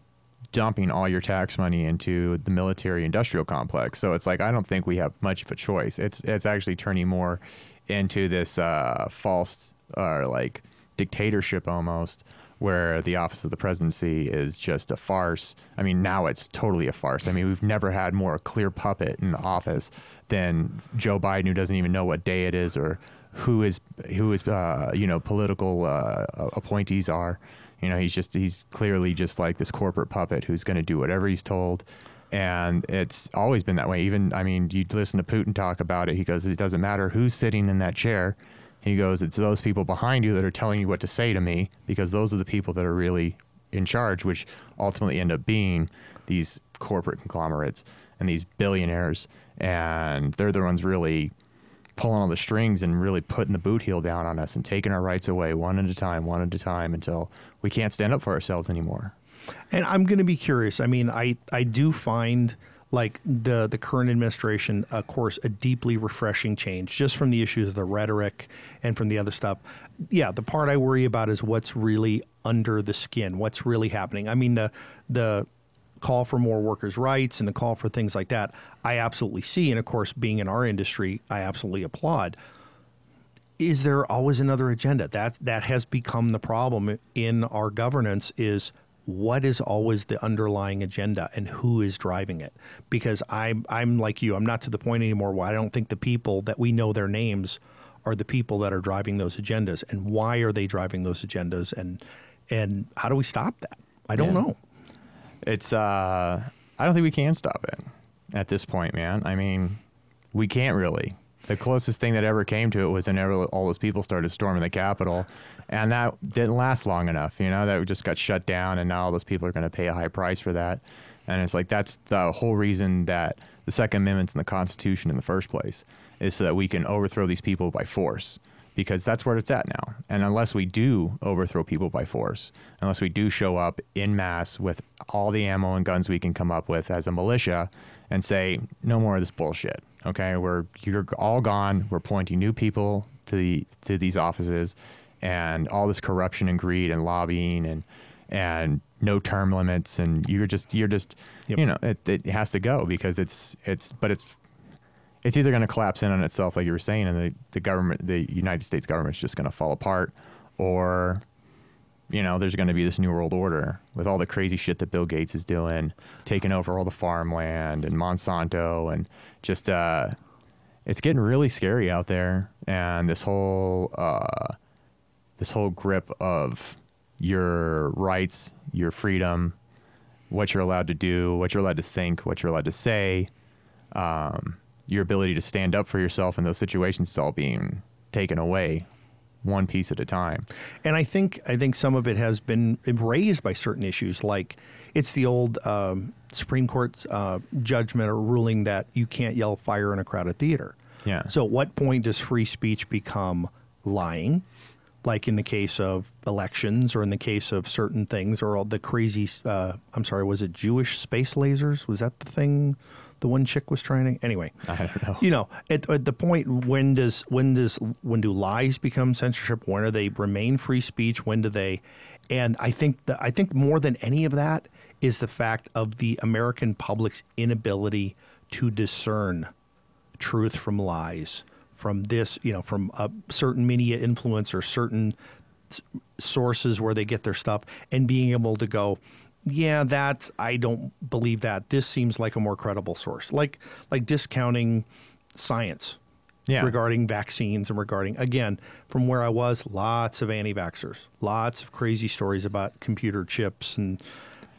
dumping all your tax money into the military industrial complex. So it's like I don't think we have much of a choice. It's it's actually turning more into this uh, false or like dictatorship almost where the office of the presidency is just a farce. I mean, now it's totally a farce. I mean, we've never had more clear puppet in the office than Joe Biden, who doesn't even know what day it is or who is who is uh, you know political uh, appointees are. You know, he's just he's clearly just like this corporate puppet who's going to do whatever he's told. And it's always been that way. Even I mean, you listen to Putin talk about it. He goes, "It doesn't matter who's sitting in that chair." He goes, "It's those people behind you that are telling you what to say to me, because those are the people that are really in charge, which ultimately end up being these corporate conglomerates and these billionaires, and they're the ones really pulling all the strings and really putting the boot heel down on us and taking our rights away one at a time, one at a time, until we can't stand up for ourselves anymore." And I'm going to be curious. I mean, I I do find like the the current administration, of course, a deeply refreshing change just from the issues of the rhetoric and from the other stuff. Yeah, the part I worry about is what's really under the skin, what's really happening. I mean, the the call for more workers' rights and the call for things like that, I absolutely see, and of course, being in our industry, I absolutely applaud is there always another agenda? That that has become the problem in our governance is what is always the underlying agenda and who is driving it? Because I'm I'm like you, I'm not to the point anymore where I don't think the people that we know their names are the people that are driving those agendas and why are they driving those agendas and and how do we stop that? I don't Yeah. know. It's uh I don't think we can stop it at this point, man. I mean, we can't really. The closest thing that ever came to it was whenever all those people started storming the Capitol, and that didn't last long enough. You know, that just got shut down, and now all those people are going to pay a high price for that. And it's like that's the whole reason that the Second Amendment's in the Constitution in the first place is so that we can overthrow these people by force because that's where it's at now. And unless we do overthrow people by force, unless we do show up in mass with all the ammo and guns we can come up with as a militia and say, no more of this bullshit. Okay, we're you're all gone. We're appointing new people to the to these offices, and all this corruption and greed and lobbying and and no term limits and you're just you're just Yep. you know it, it has to go because it's it's but it's it's either going to collapse in on itself, like you were saying, and the, the government, the United States government, is just going to fall apart, or, you know, there's going to be this new world order with all the crazy shit that Bill Gates is doing, taking over all the farmland and Monsanto, and just, uh, it's getting really scary out there, and this whole, uh, this whole grip of your rights, your freedom, what you're allowed to do, what you're allowed to think, what you're allowed to say, um, your ability to stand up for yourself in those situations is all being taken away one piece at a time. And I think I think some of it has been raised by certain issues, like it's the old um, Supreme Court uh, judgment or ruling that you can't yell fire in a crowded theater. Yeah. So, at what point does free speech become lying? Like in the case of elections, or in the case of certain things, or all the crazy. Uh, I'm sorry, was it Jewish space lasers? Was that the thing? The one chick was trying to. Anyway, I don't know. you know, at, at the point when does when does when do lies become censorship? When do they remain free speech? When do they? And I think that I think more than any of that is the fact of the American public's inability to discern truth from lies, from this, you know, from a certain media influence or certain sources where they get their stuff, and being able to go, yeah, that I don't believe that. This seems like a more credible source, like like discounting science Yeah. regarding vaccines and regarding again from where I was, lots of anti-vaxxers, lots of crazy stories about computer chips and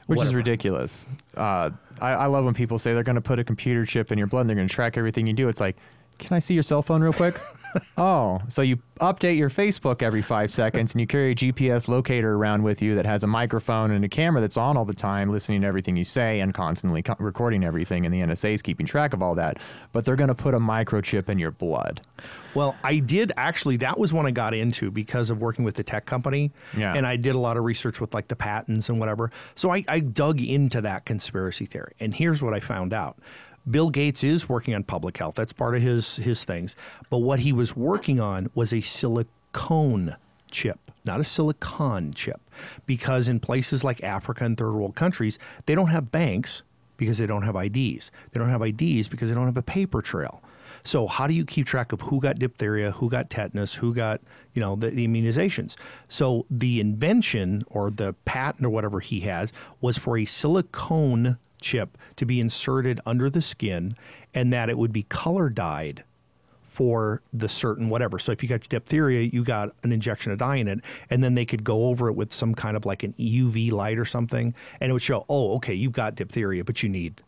Which is ridiculous. Uh, I, I love when people say they're going to put a computer chip in your blood and they're going to track everything you do. It's like, Can I see your cell phone real quick? oh, so you update your Facebook every five seconds and you carry a GPS locator around with you that has a microphone and a camera that's on all the time, listening to everything you say and constantly co- recording everything. And the NSA is keeping track of all that. But they're going to put a microchip in your blood. Well, I did actually. That was one I got into because of working with the tech company, Yeah. and I did a lot of research with like the patents and whatever. So I, I dug into that conspiracy theory, and here's what I found out: Bill Gates is working on public health. That's part of his his things. But what he was working on was a silicone chip, not a silicon chip, because in places like Africa and third world countries, they don't have banks because they don't have IDs. They don't have IDs because they don't have a paper trail. So how do you keep track of who got diphtheria, who got tetanus, who got you know the, the immunizations? So the invention or the patent or whatever he has was for a silicone chip to be inserted under the skin, and that it would be color dyed for the certain whatever. So if you got diphtheria, you got an injection of dye in it, and then they could go over it with some kind of like an UV light or something, and it would show, oh, okay, you've got diphtheria, but you need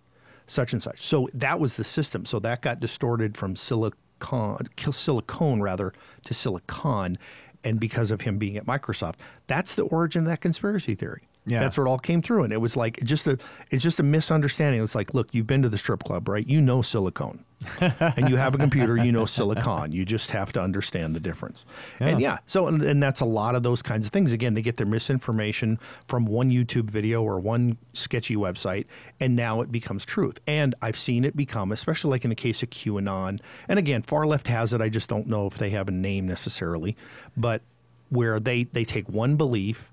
such and such. So that was the system. So that got distorted from silicon, silicone rather, to silicon, and because of him being at Microsoft, that's the origin of that conspiracy theory. Yeah. That's where it all came through, and it was like just a, it's just a misunderstanding. It's like, look, you've been to the strip club, right? You know silicone, and you have a computer, you know silicon. You just have to understand the difference. And yeah, so and, and that's a lot of those kinds of things. Again, they get their misinformation from one YouTube video or one sketchy website, and now it becomes truth. And I've seen it become, especially like in the case of QAnon. And again, far left has it. I just don't know if they have a name necessarily, but where they they take one belief,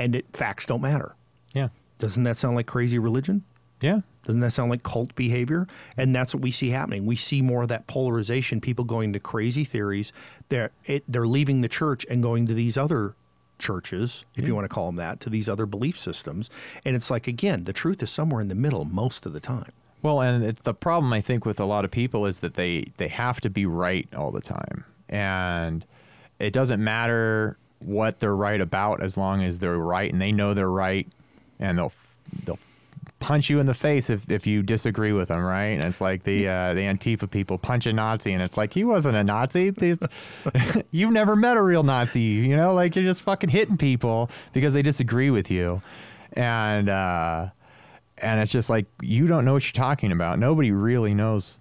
and it facts don't matter. Yeah. Doesn't that sound like crazy religion? Yeah. Doesn't that sound like cult behavior? And that's what we see happening. We see more of that polarization, people going to crazy theories. They're it, they're leaving the church and going to these other churches, if you want to call them that, to these other belief systems. And it's like again, the truth is somewhere in the middle most of the time. Well, and it's the problem I think with a lot of people is that they they have to be right all the time, and it doesn't matter what they're right about as long as they're right and they know they're right, and they'll they'll punch you in the face if, if you disagree with them, right? And it's like the uh, the Antifa people punch a Nazi, and it's like he wasn't a Nazi. You've never met a real Nazi, you know? Like you're just fucking hitting people because they disagree with you, and. uh and it's just like you don't know what you're talking about. Nobody really knows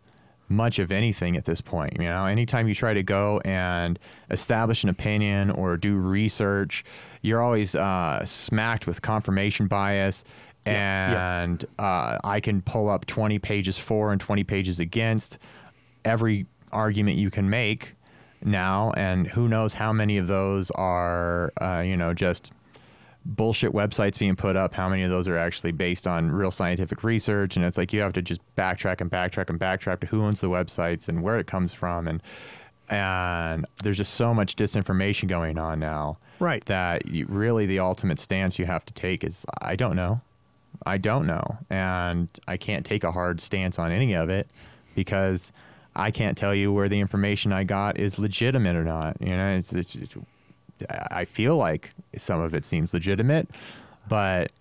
much of anything at this point. You know, anytime you try to go and establish an opinion or do research, you're always uh, smacked with confirmation bias. Yeah, yeah. And uh, I can pull up 20 pages for and 20 pages against every argument you can make now. And who knows how many of those are, uh, you know, just bullshit websites being put up, how many of those are actually based on real scientific research? And it's like you have to just backtrack and backtrack and backtrack to who owns the websites and where it comes from, and and there's just so much disinformation going on now, Right. That you, really the ultimate stance you have to take is I don't know, I don't know, and I can't take a hard stance on any of it because. I can't tell you where the information I got is legitimate or not. You know, it's, it's, it's I feel like some of it seems legitimate, but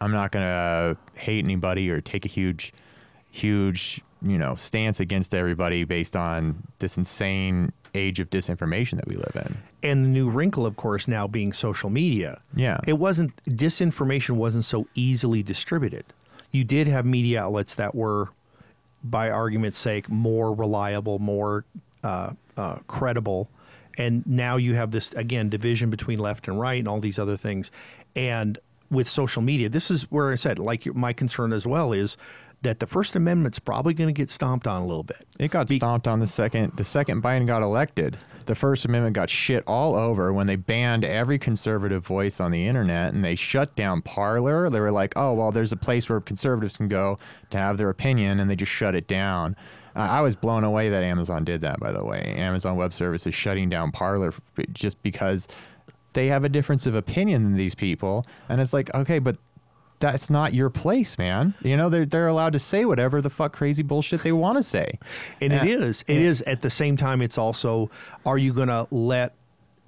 I'm not going to hate anybody or take a huge, huge, you know, stance against everybody based on this insane age of disinformation that we live in. And the new wrinkle, of course, now being social media. Yeah. It wasn't, disinformation wasn't so easily distributed. You did have media outlets that were, by argument's sake, more reliable, more uh, uh, credible. And now you have this, again, division between left and right and all these other things. And with social media, this is where I said, like, my concern as well is that the First Amendment's probably going to get stomped on a little bit. It got Be- stomped on the second the second Biden got elected. The First Amendment got shit all over when they banned every conservative voice on the internet and they shut down Parler. They were like, "Oh, well, there's a place where conservatives can go to have their opinion," and they just shut it down. I was blown away that Amazon did that. By the way, Amazon Web Services shutting down Parler just because they have a difference of opinion than these people, and it's like, okay, but that's not your place, man. You know, they're they're allowed to say whatever the fuck crazy bullshit they want to say. And it Yeah. is. It is at the same time. It's also. Are you going to let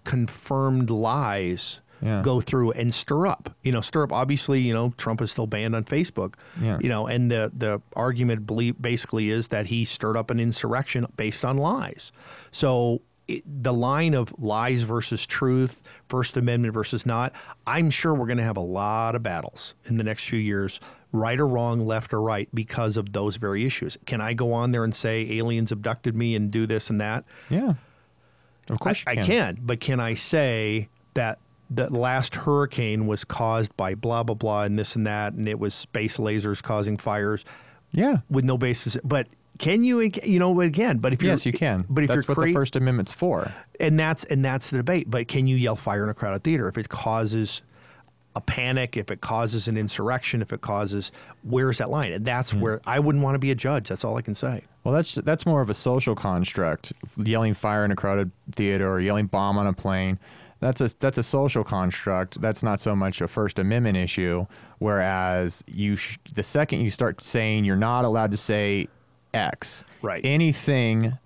confirmed lies Yeah. go through and stir up. You know, stir up. Obviously, you know, Trump is still banned on Facebook. Yeah. You know, and the the argument basically is that he stirred up an insurrection based on lies. So it, the line of lies versus truth, First Amendment versus not, I'm sure we're going to have a lot of battles in the next few years, right or wrong, left or right, because of those very issues. Can I go on there and say aliens abducted me and do this and that? Yeah. Of course I, you I can, but can I say that the last hurricane was caused by blah blah blah and this and that, and it was space lasers causing fires Yeah. with no basis? But can you, you know, again? But if you're, Yes, you can. But if That's you're what the First Amendment's for. and that's and that's the debate. But can you yell fire in a crowded theater if it causes a panic, if it causes an insurrection, if it causes where's that line? And that's hmm. where I wouldn't want to be a judge. That's all I can say. Well, that's that's more of a social construct. Yelling fire in a crowded theater or yelling bomb on a plane. That's a that's a social construct. That's not so much a First Amendment issue. Whereas you, sh- the second you start saying you're not allowed to say X, Right. Anything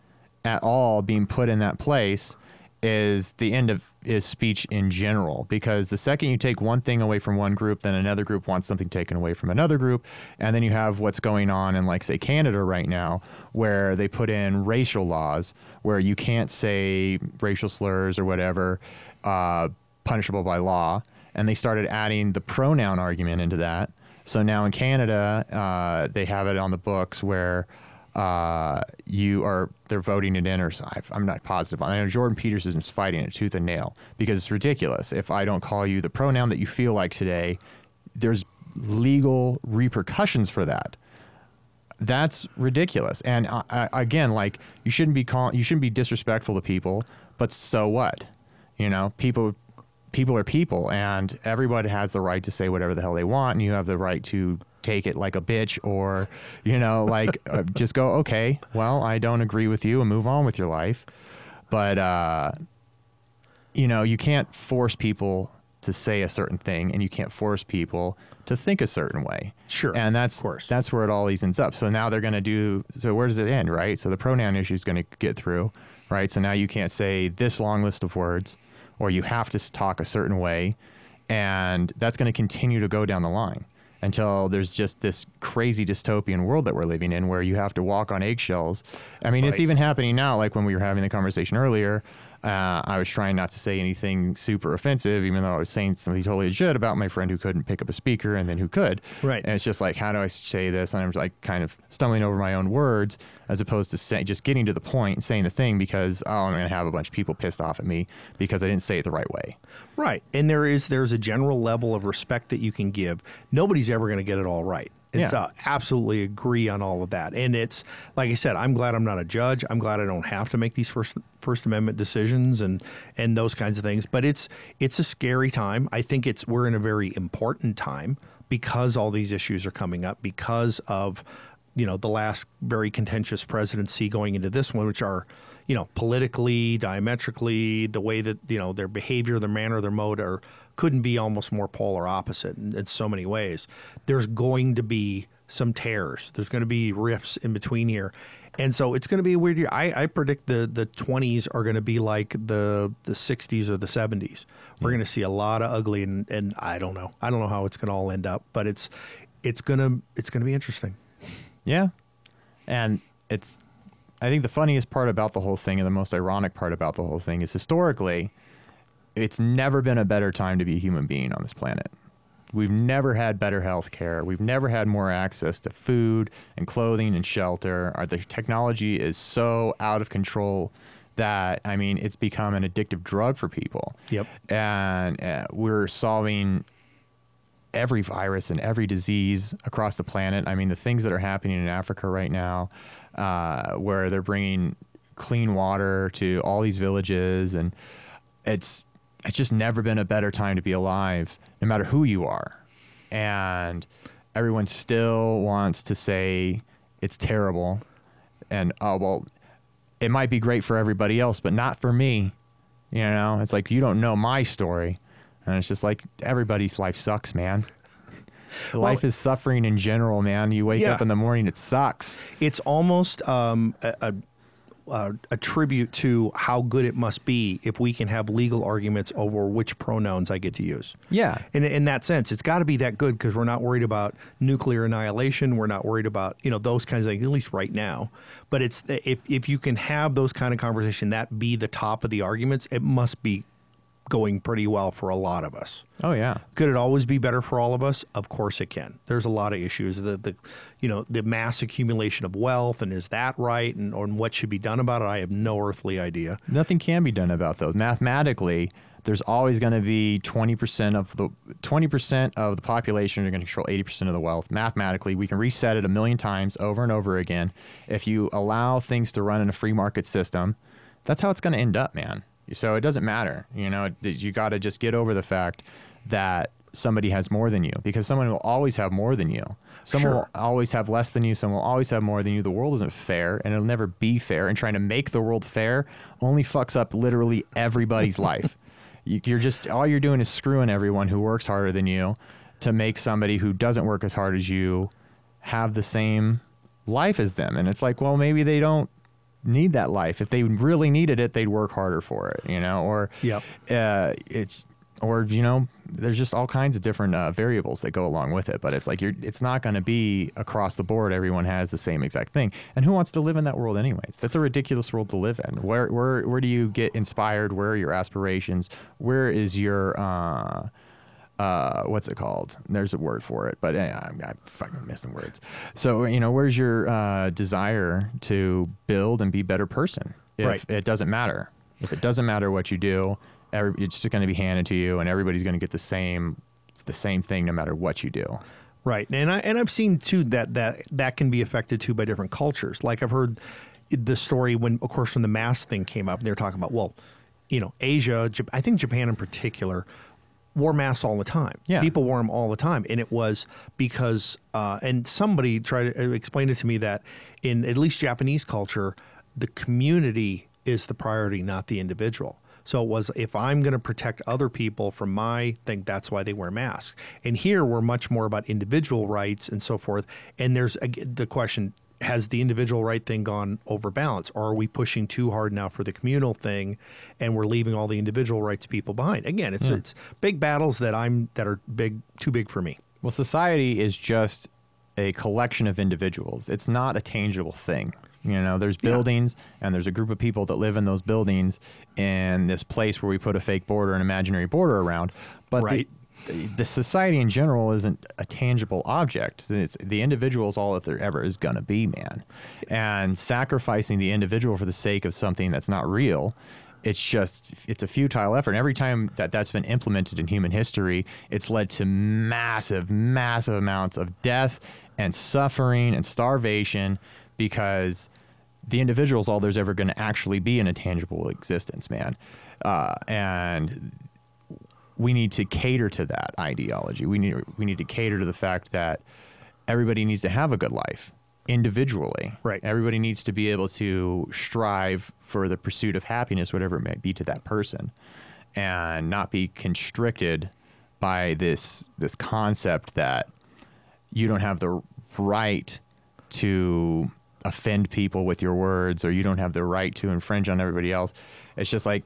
at all being put in that place is the end of is speech in general because the second you take one thing away from one group then another group wants something taken away from another group and then you have what's going on in like say Canada right now where they put in racial laws where you can't say racial slurs or whatever uh, punishable by law and they started adding the pronoun argument into that so now in Canada uh, they have it on the books where uh, you are they're voting it in or I'm not positive. On I know Jordan Peterson is fighting it tooth and nail because it's ridiculous. If I don't call you the pronoun that you feel like today, there's legal repercussions for that. That's ridiculous. And uh, again, like you shouldn't be calling, you shouldn't be disrespectful to people. But so what? You know, people, people are people, and everybody has the right to say whatever the hell they want, and you have the right to take it like a bitch, or you know, like uh, just go, okay, well, I don't agree with you, and move on with your life. But uh, you know, you can't force people to say a certain thing, and you can't force people to think a certain way. Sure, and that's of course. that's where it all ends up. So now they're going to do. So where does it end, right? So the pronoun issue is going to get through, right? So now you can't say this long list of words, or you have to talk a certain way, and that's going to continue to go down the line until there's just this crazy dystopian world that we're living in where you have to walk on eggshells. I mean, it's even happening now. Like when we were having the conversation earlier, uh, I was trying not to say anything super offensive, even though I was saying something totally legit about my friend who couldn't pick up a speaker and then who could. Right. And it's just like, how do I say this? And I'm like kind of stumbling over my own words as opposed to say, just getting to the point and saying the thing because, oh, I'm going to have a bunch of people pissed off at me because I didn't say it the right way. Right. And there is there's a general level of respect that you can give. Nobody's ever going to get it all right. And Yeah. so absolutely agree on all of that. And it's like I said, I'm glad I'm not a judge. I'm glad I don't have to make these first First Amendment decisions and and those kinds of things. But it's it's a scary time. I think it's we're in a very important time because all these issues are coming up because of you know the last very contentious presidency going into this one, which are you know politically, diametrically, the way that you know their behavior, their manner, their mode are couldn't be almost more polar opposite in, in so many ways. There's going to be some tears. There's going to be rifts in between here. And so it's going to be a weird year. I, I predict the, the 20s are going to be like the, the 60s or the 70s. We're going to see a lot of ugly, and, and I don't know. I don't know how it's going to all end up, but it's it's going to it's going to be interesting. Yeah. And it's, I think the funniest part about the whole thing and the most ironic part about the whole thing is historically, it's never been a better time to be a human being on this planet. We've never had better health care. We've never had more access to food and clothing and shelter. Our, the technology is so out of control that, I mean, it's become an addictive drug for people. Yep. And uh, we're solving every virus and every disease across the planet. I mean, the things that are happening in Africa right now, uh, where they're bringing clean water to all these villages, and it's it's just never been a better time to be alive, no matter who you are. And everyone still wants to say it's terrible, and oh well, it might be great for everybody else, but not for me. You know, it's like you don't know my story. And it's just like everybody's life sucks, man. life is suffering in general, man. You wake Yeah. up in the morning, it sucks. It's almost um, a uh, attribute to how good it must be if we can have legal arguments over which pronouns I get to use. Yeah. In, in that sense, it's got to be that good because we're not worried about nuclear annihilation. We're not worried about you know those kinds of things, at least right now. But it's if if you can have those kind of conversation, that be the top of the arguments, it must be going pretty well for a lot of us. Oh yeah. Could it always be better for all of us? Of course it can. There's a lot of issues. The, the you know the mass accumulation of wealth and is that right and, and what should be done about it? I have no earthly idea. Nothing can be done about those. Mathematically, there's always going to be 20% of the 20% of the population are going to control 80% of the wealth. Mathematically, we can reset it a million times over and over again. If you allow things to run in a free market system, that's how it's going to end up, man. So it doesn't matter. You know, you got to just get over the fact that somebody has more than you because someone will always have more than you. Someone Sure. will always have less than you. Someone will always have more than you. The world isn't fair and it'll never be fair. And trying to make the world fair only fucks up literally everybody's life. You, you're just, all you're doing is screwing everyone who works harder than you to make somebody who doesn't work as hard as you have the same life as them. And it's like, well, maybe they don't need that life. If they really needed it, they'd work harder for it, you know, or Yep. uh, it's, or, you know, there's just all kinds of different uh, variables that go along with it. But it's like, you're, it's not going to be across the board. Everyone has the same exact thing. And who wants to live in that world anyways? That's a ridiculous world to live in. Where, where, where do you get inspired? Where are your aspirations? Where is your, uh, uh, what's it called? There's a word for it, but eh, I'm, I'm fucking missing words. So, you know, where's your uh, desire to build and be a better person? If Right. it doesn't matter. If it doesn't matter what you do, every, it's just going to be handed to you, and everybody's going to get the same, the same thing no matter what you do. Right, and I and I've seen too that that that can be affected too by different cultures. Like I've heard the story when, of course, when the mask thing came up, and they were talking about well, you know, Asia, I think Japan in particular, wore masks all the time. Yeah. people wore them all the time, and it was because uh, and somebody tried to explain it to me that in at least Japanese culture, the community is the priority, not the individual. So it was if I'm going to protect other people from my thing, that's why they wear masks. And here we're much more about individual rights and so forth. And there's the question: Has the individual right thing gone overbalanced, or are we pushing too hard now for the communal thing, and we're leaving all the individual rights people behind? Again, it's hmm. it's big battles that I'm that are big too big for me. Well, society is just a collection of individuals. It's not a tangible thing. You know, there's Yeah. buildings and there's a group of people that live in those buildings in this place where we put a fake border, an imaginary border around. But Right. The, society in general isn't a tangible object. It's, the individual is all that there ever is going to be, man. And sacrificing the individual for the sake of something that's not real it's just it's a futile effort and every time that that's been implemented in human history it's led to massive massive amounts of death and suffering and starvation because the individual is all there's ever going to actually be in a tangible existence man uh, and we need to cater to that ideology. We need we need to cater to the fact that everybody needs to have a good life individually. Right. everybody needs to be able to strive for the pursuit of happiness whatever it may be to that person and not be constricted by this this concept that you don't have the right to offend people with your words or you don't have the right to infringe on everybody else. It's just like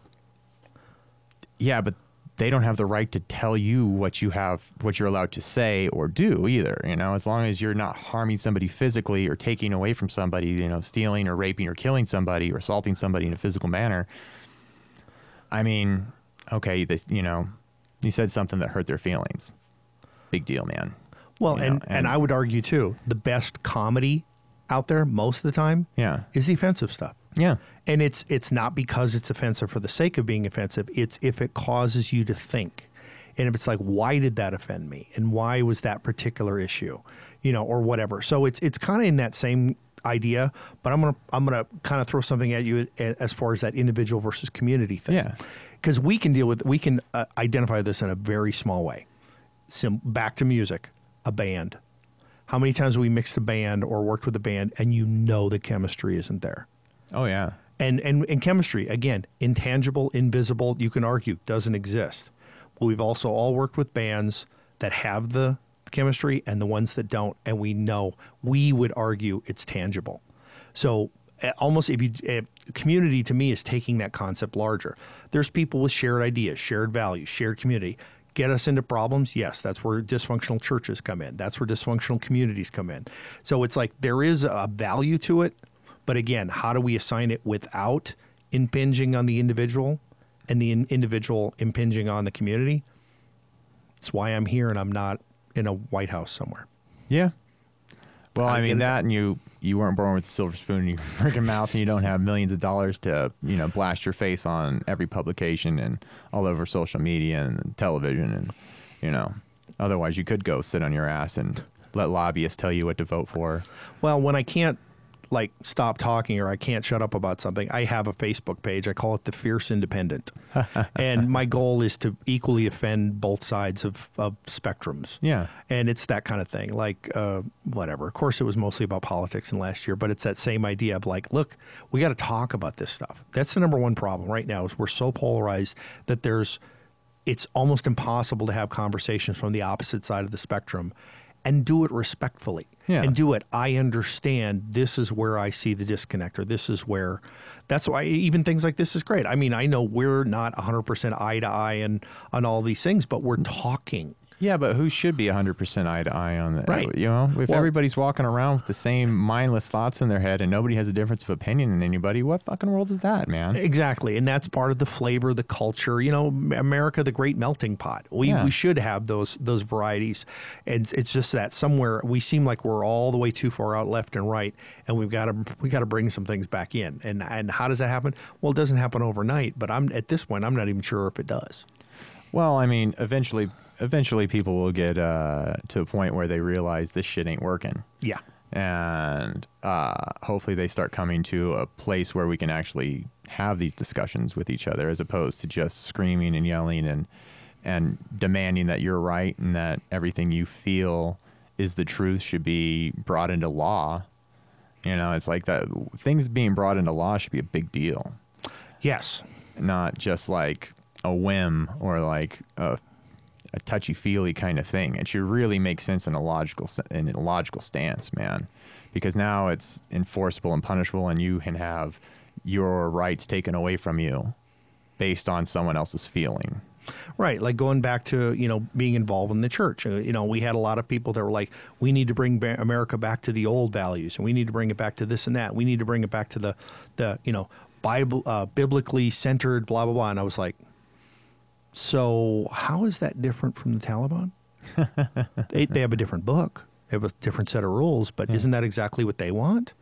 yeah but they don't have the right to tell you what you have what you're allowed to say or do either you know? As long as you're not harming somebody physically or taking away from somebody you know stealing or raping or killing somebody or assaulting somebody in a physical manner. I mean okay this you know you said something that hurt their feelings. Big deal man. Well, and, and and- I would argue too, the best comedy out there most of the time yeah. is the offensive stuff. Yeah And it's it's not because it's offensive for the sake of being offensive. It's if it causes you to think. And if it's like, why did that offend me? And why was that particular issue? You know, or whatever. So it's it's kind of in that same idea, but I'm gonna I'm gonna kind of throw something at you as far as that individual versus community thing. Yeah. Because we can deal with we can uh, identify this in a very small way. Sim- back to music, a band. How many times have we mixed a band or worked with a band and you know the chemistry isn't there? Oh yeah And and and chemistry again, intangible, invisible. You can argue doesn't exist. But we've also all worked with bands that have the chemistry and the ones that don't, and we know we would argue it's tangible. So almost if you community to me is taking that concept larger. There's people with shared ideas, shared values, shared community. Get us into problems? Yes, that's where dysfunctional churches come in. That's where dysfunctional communities come in. So it's like there is a value to it, but again, how do we assign it without impinging on the individual and the in- individual impinging on the community? It's why I'm here and I'm not in a White House somewhere. Yeah. Well, I I, mean that, and you you weren't born with a silver spoon in your freaking mouth, and you don't have millions of dollars to you know blast your face on every publication and all over social media and television, and you know, otherwise you could go sit on your ass and let lobbyists tell you what to vote for. Well, when I can't like stop talking or I can't shut up about something, I have a Facebook page. I call it the Fierce Independent, and my goal is to equally offend both sides of, of spectrums. Yeah. and it's that kind of thing. Like uh, whatever. Of course, it was mostly about politics in last year, but it's that same idea of like, look, we got to talk about this stuff. That's the number one problem right now. Is we're so polarized that there's it's almost impossible to have conversations from the opposite side of the spectrum and do it respectfully. Yeah. and do it i understand. This is where i see the disconnect or this is where that's why even things like this is great. I mean i know we're not 100% eye to eye and on all these things but we're mm-hmm. talking Yeah, but who should be 100% eye to eye on that? Right. You know, if Well- everybody's walking around with the same mindless thoughts in their head and nobody has a difference of opinion in anybody, what fucking world is that, man? Exactly, and that's part of the flavor, the culture. You know, America, the great melting pot. We Yeah. we should have those those varieties, and it's- just that somewhere we seem like we're all the way too far out left and right, and we've got to we got to bring some things back in. And and how does that happen? Well, it doesn't happen overnight, but I'm at this point I'm not even sure if it does. Well, I mean, eventually, eventually, people will get uh, to a point where they realize this shit ain't working, Yeah, and uh, hopefully, they start coming to a place where we can actually have these discussions with each other, as opposed to just screaming and yelling and and demanding that you're right and that everything you feel is the truth should be brought into law. You know, it's like that. Things being brought into law should be a big deal yes, not just like a whim or like a, a touchy feely kind of thing. It should really make sense in a logical in a logical stance, man. Because now it's enforceable and punishable, and you can have your rights taken away from you based on someone else's feeling. Right, like going back to you know being involved in the church. Uh, You know, we had a lot of people that were like, "We need to bring America back to the old values, and we need to bring it back to this and that. We need to bring it back to the the you know Bible uh, biblically centered blah blah blah." And I was like, "So how is that different from the Taliban? they they have a different book, they have a different set of rules, but isn't that exactly what they want?"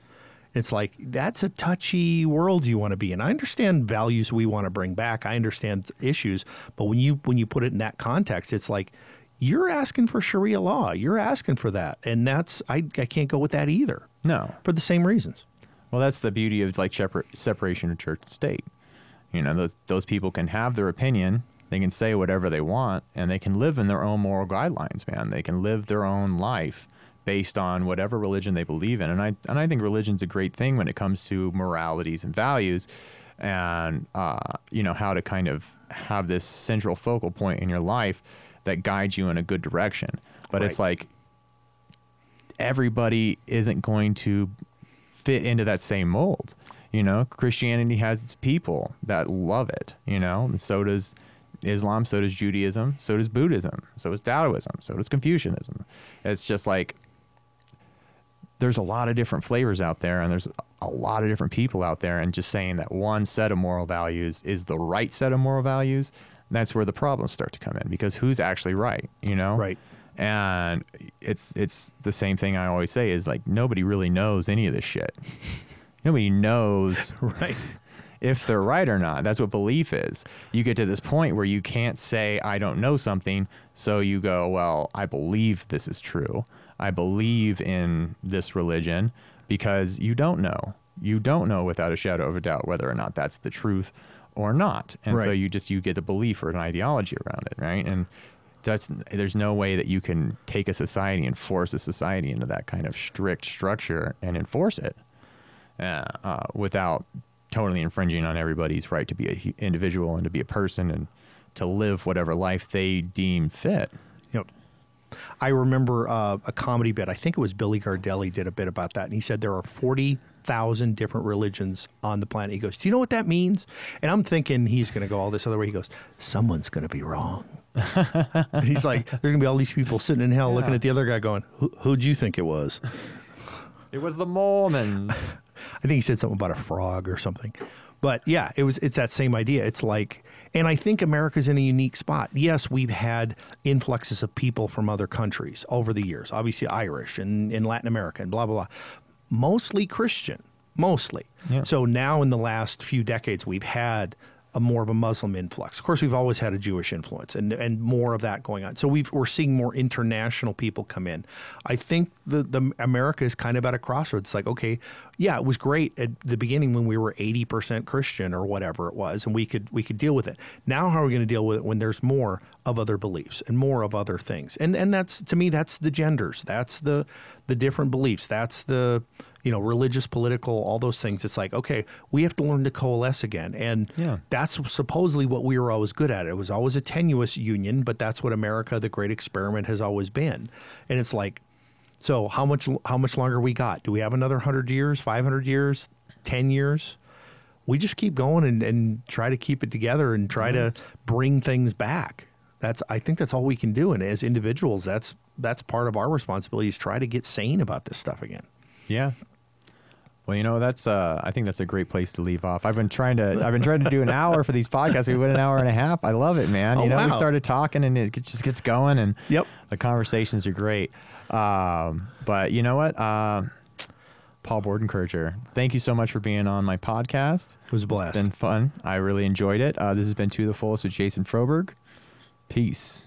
It's like that's a touchy world you want to be in. I understand values we want to bring back. I understand issues, but when you when you put it in that context, it's like you're asking for Sharia law. You're asking for that, and that's I I can't go with that either No, for the same reasons. Well, that's the beauty of like separ- separation of church and state. You know, those those people can have their opinion, they can say whatever they want, and they can live in their own moral guidelines. Man, they can live their own life based on whatever religion they believe in. And I and I think religion's a great thing when it comes to moralities and values, and uh, you know how to kind of have this central focal point in your life that guides you in a good direction. But it's like everybody isn't going to fit into that same mold. You know, Christianity has its people that love it, you know, and so does Islam, so does Judaism, so does Buddhism, so does Taoism, so does Confucianism. It's just like there's a lot of different flavors out there and there's a lot of different people out there and just saying that one set of moral values is the right set of moral values, that's where the problems start to come in because who's actually right, you know? Right. and it's it's the same thing I always say is like nobody really knows any of this shit. nobody knows Right. If they're right or not. That's what belief is. You get to this point where you can't say I don't know something, so you go, well, I believe this is true. I believe in this religion because you don't know. You don't know without a shadow of a doubt whether or not that's the truth or not. And so you just you get a belief or an ideology around it, right? And that's there's no way that you can take a society and force a society into that kind of strict structure and enforce it uh, uh, without totally infringing on everybody's right to be an individual and to be a person and to live whatever life they deem fit. Yep. I remember uh, a comedy bit. I think it was Billy Gardell did a bit about that, and he said there are forty thousand different religions on the planet. He goes, "Do you know what that means?" And I'm thinking he's going to go all this other way. He goes, "Someone's going to be wrong." and he's like, "There's going to be all these people sitting in hell looking at the other guy, going, Who, "Who'd you think it was?" It was the Mormons. I think he said something about a frog or something. But yeah, it was it's that same idea. It's like and I think America's in a unique spot. Yes, we've had influxes of people from other countries over the years, obviously Irish and in Latin America and blah blah blah. Mostly Christian, mostly. Yeah. So now in the last few decades we've had a more of a Muslim influx. Of course, we've always had a Jewish influence and, and more of that going on. So we've, we're seeing more international people come in. I think the, the America is kind of at a crossroads. It's like, okay, yeah, it was great at the beginning when we were 80% Christian or whatever it was, and we could we could deal with it. Now, how are we going to deal with it when there's more of other beliefs and more of other things? And and that's to me, that's the genders. That's the the different beliefs. That's the you know, religious, political, all those things. It's like, okay, we have to learn to coalesce again. And Yeah. that's supposedly what we were always good at. It was always a tenuous union, but that's what America, the great experiment, has always been. And it's like, so how much how much longer we got? Do we have another hundred years, five hundred years, ten years? We just keep going and, and try to keep it together and try to mm-hmm. bring things back. That's I think that's all we can do. And as individuals, that's that's part of our responsibility is try to get sane about this stuff again. Yeah. Well, you know, that's uh I think that's a great place to leave off. I've been trying to I've been trying to do an hour for these podcasts. We went an hour and a half. I love it, man. Oh, you know, we started talking and it just gets going and Yep. the conversations are great. Um, but you know what? Uh, Paul Bordenkircher, thank you so much for being on my podcast. It was a blast. It's been fun. I really enjoyed it. Uh, this has been To the Fullest with Jason Froberg. Peace.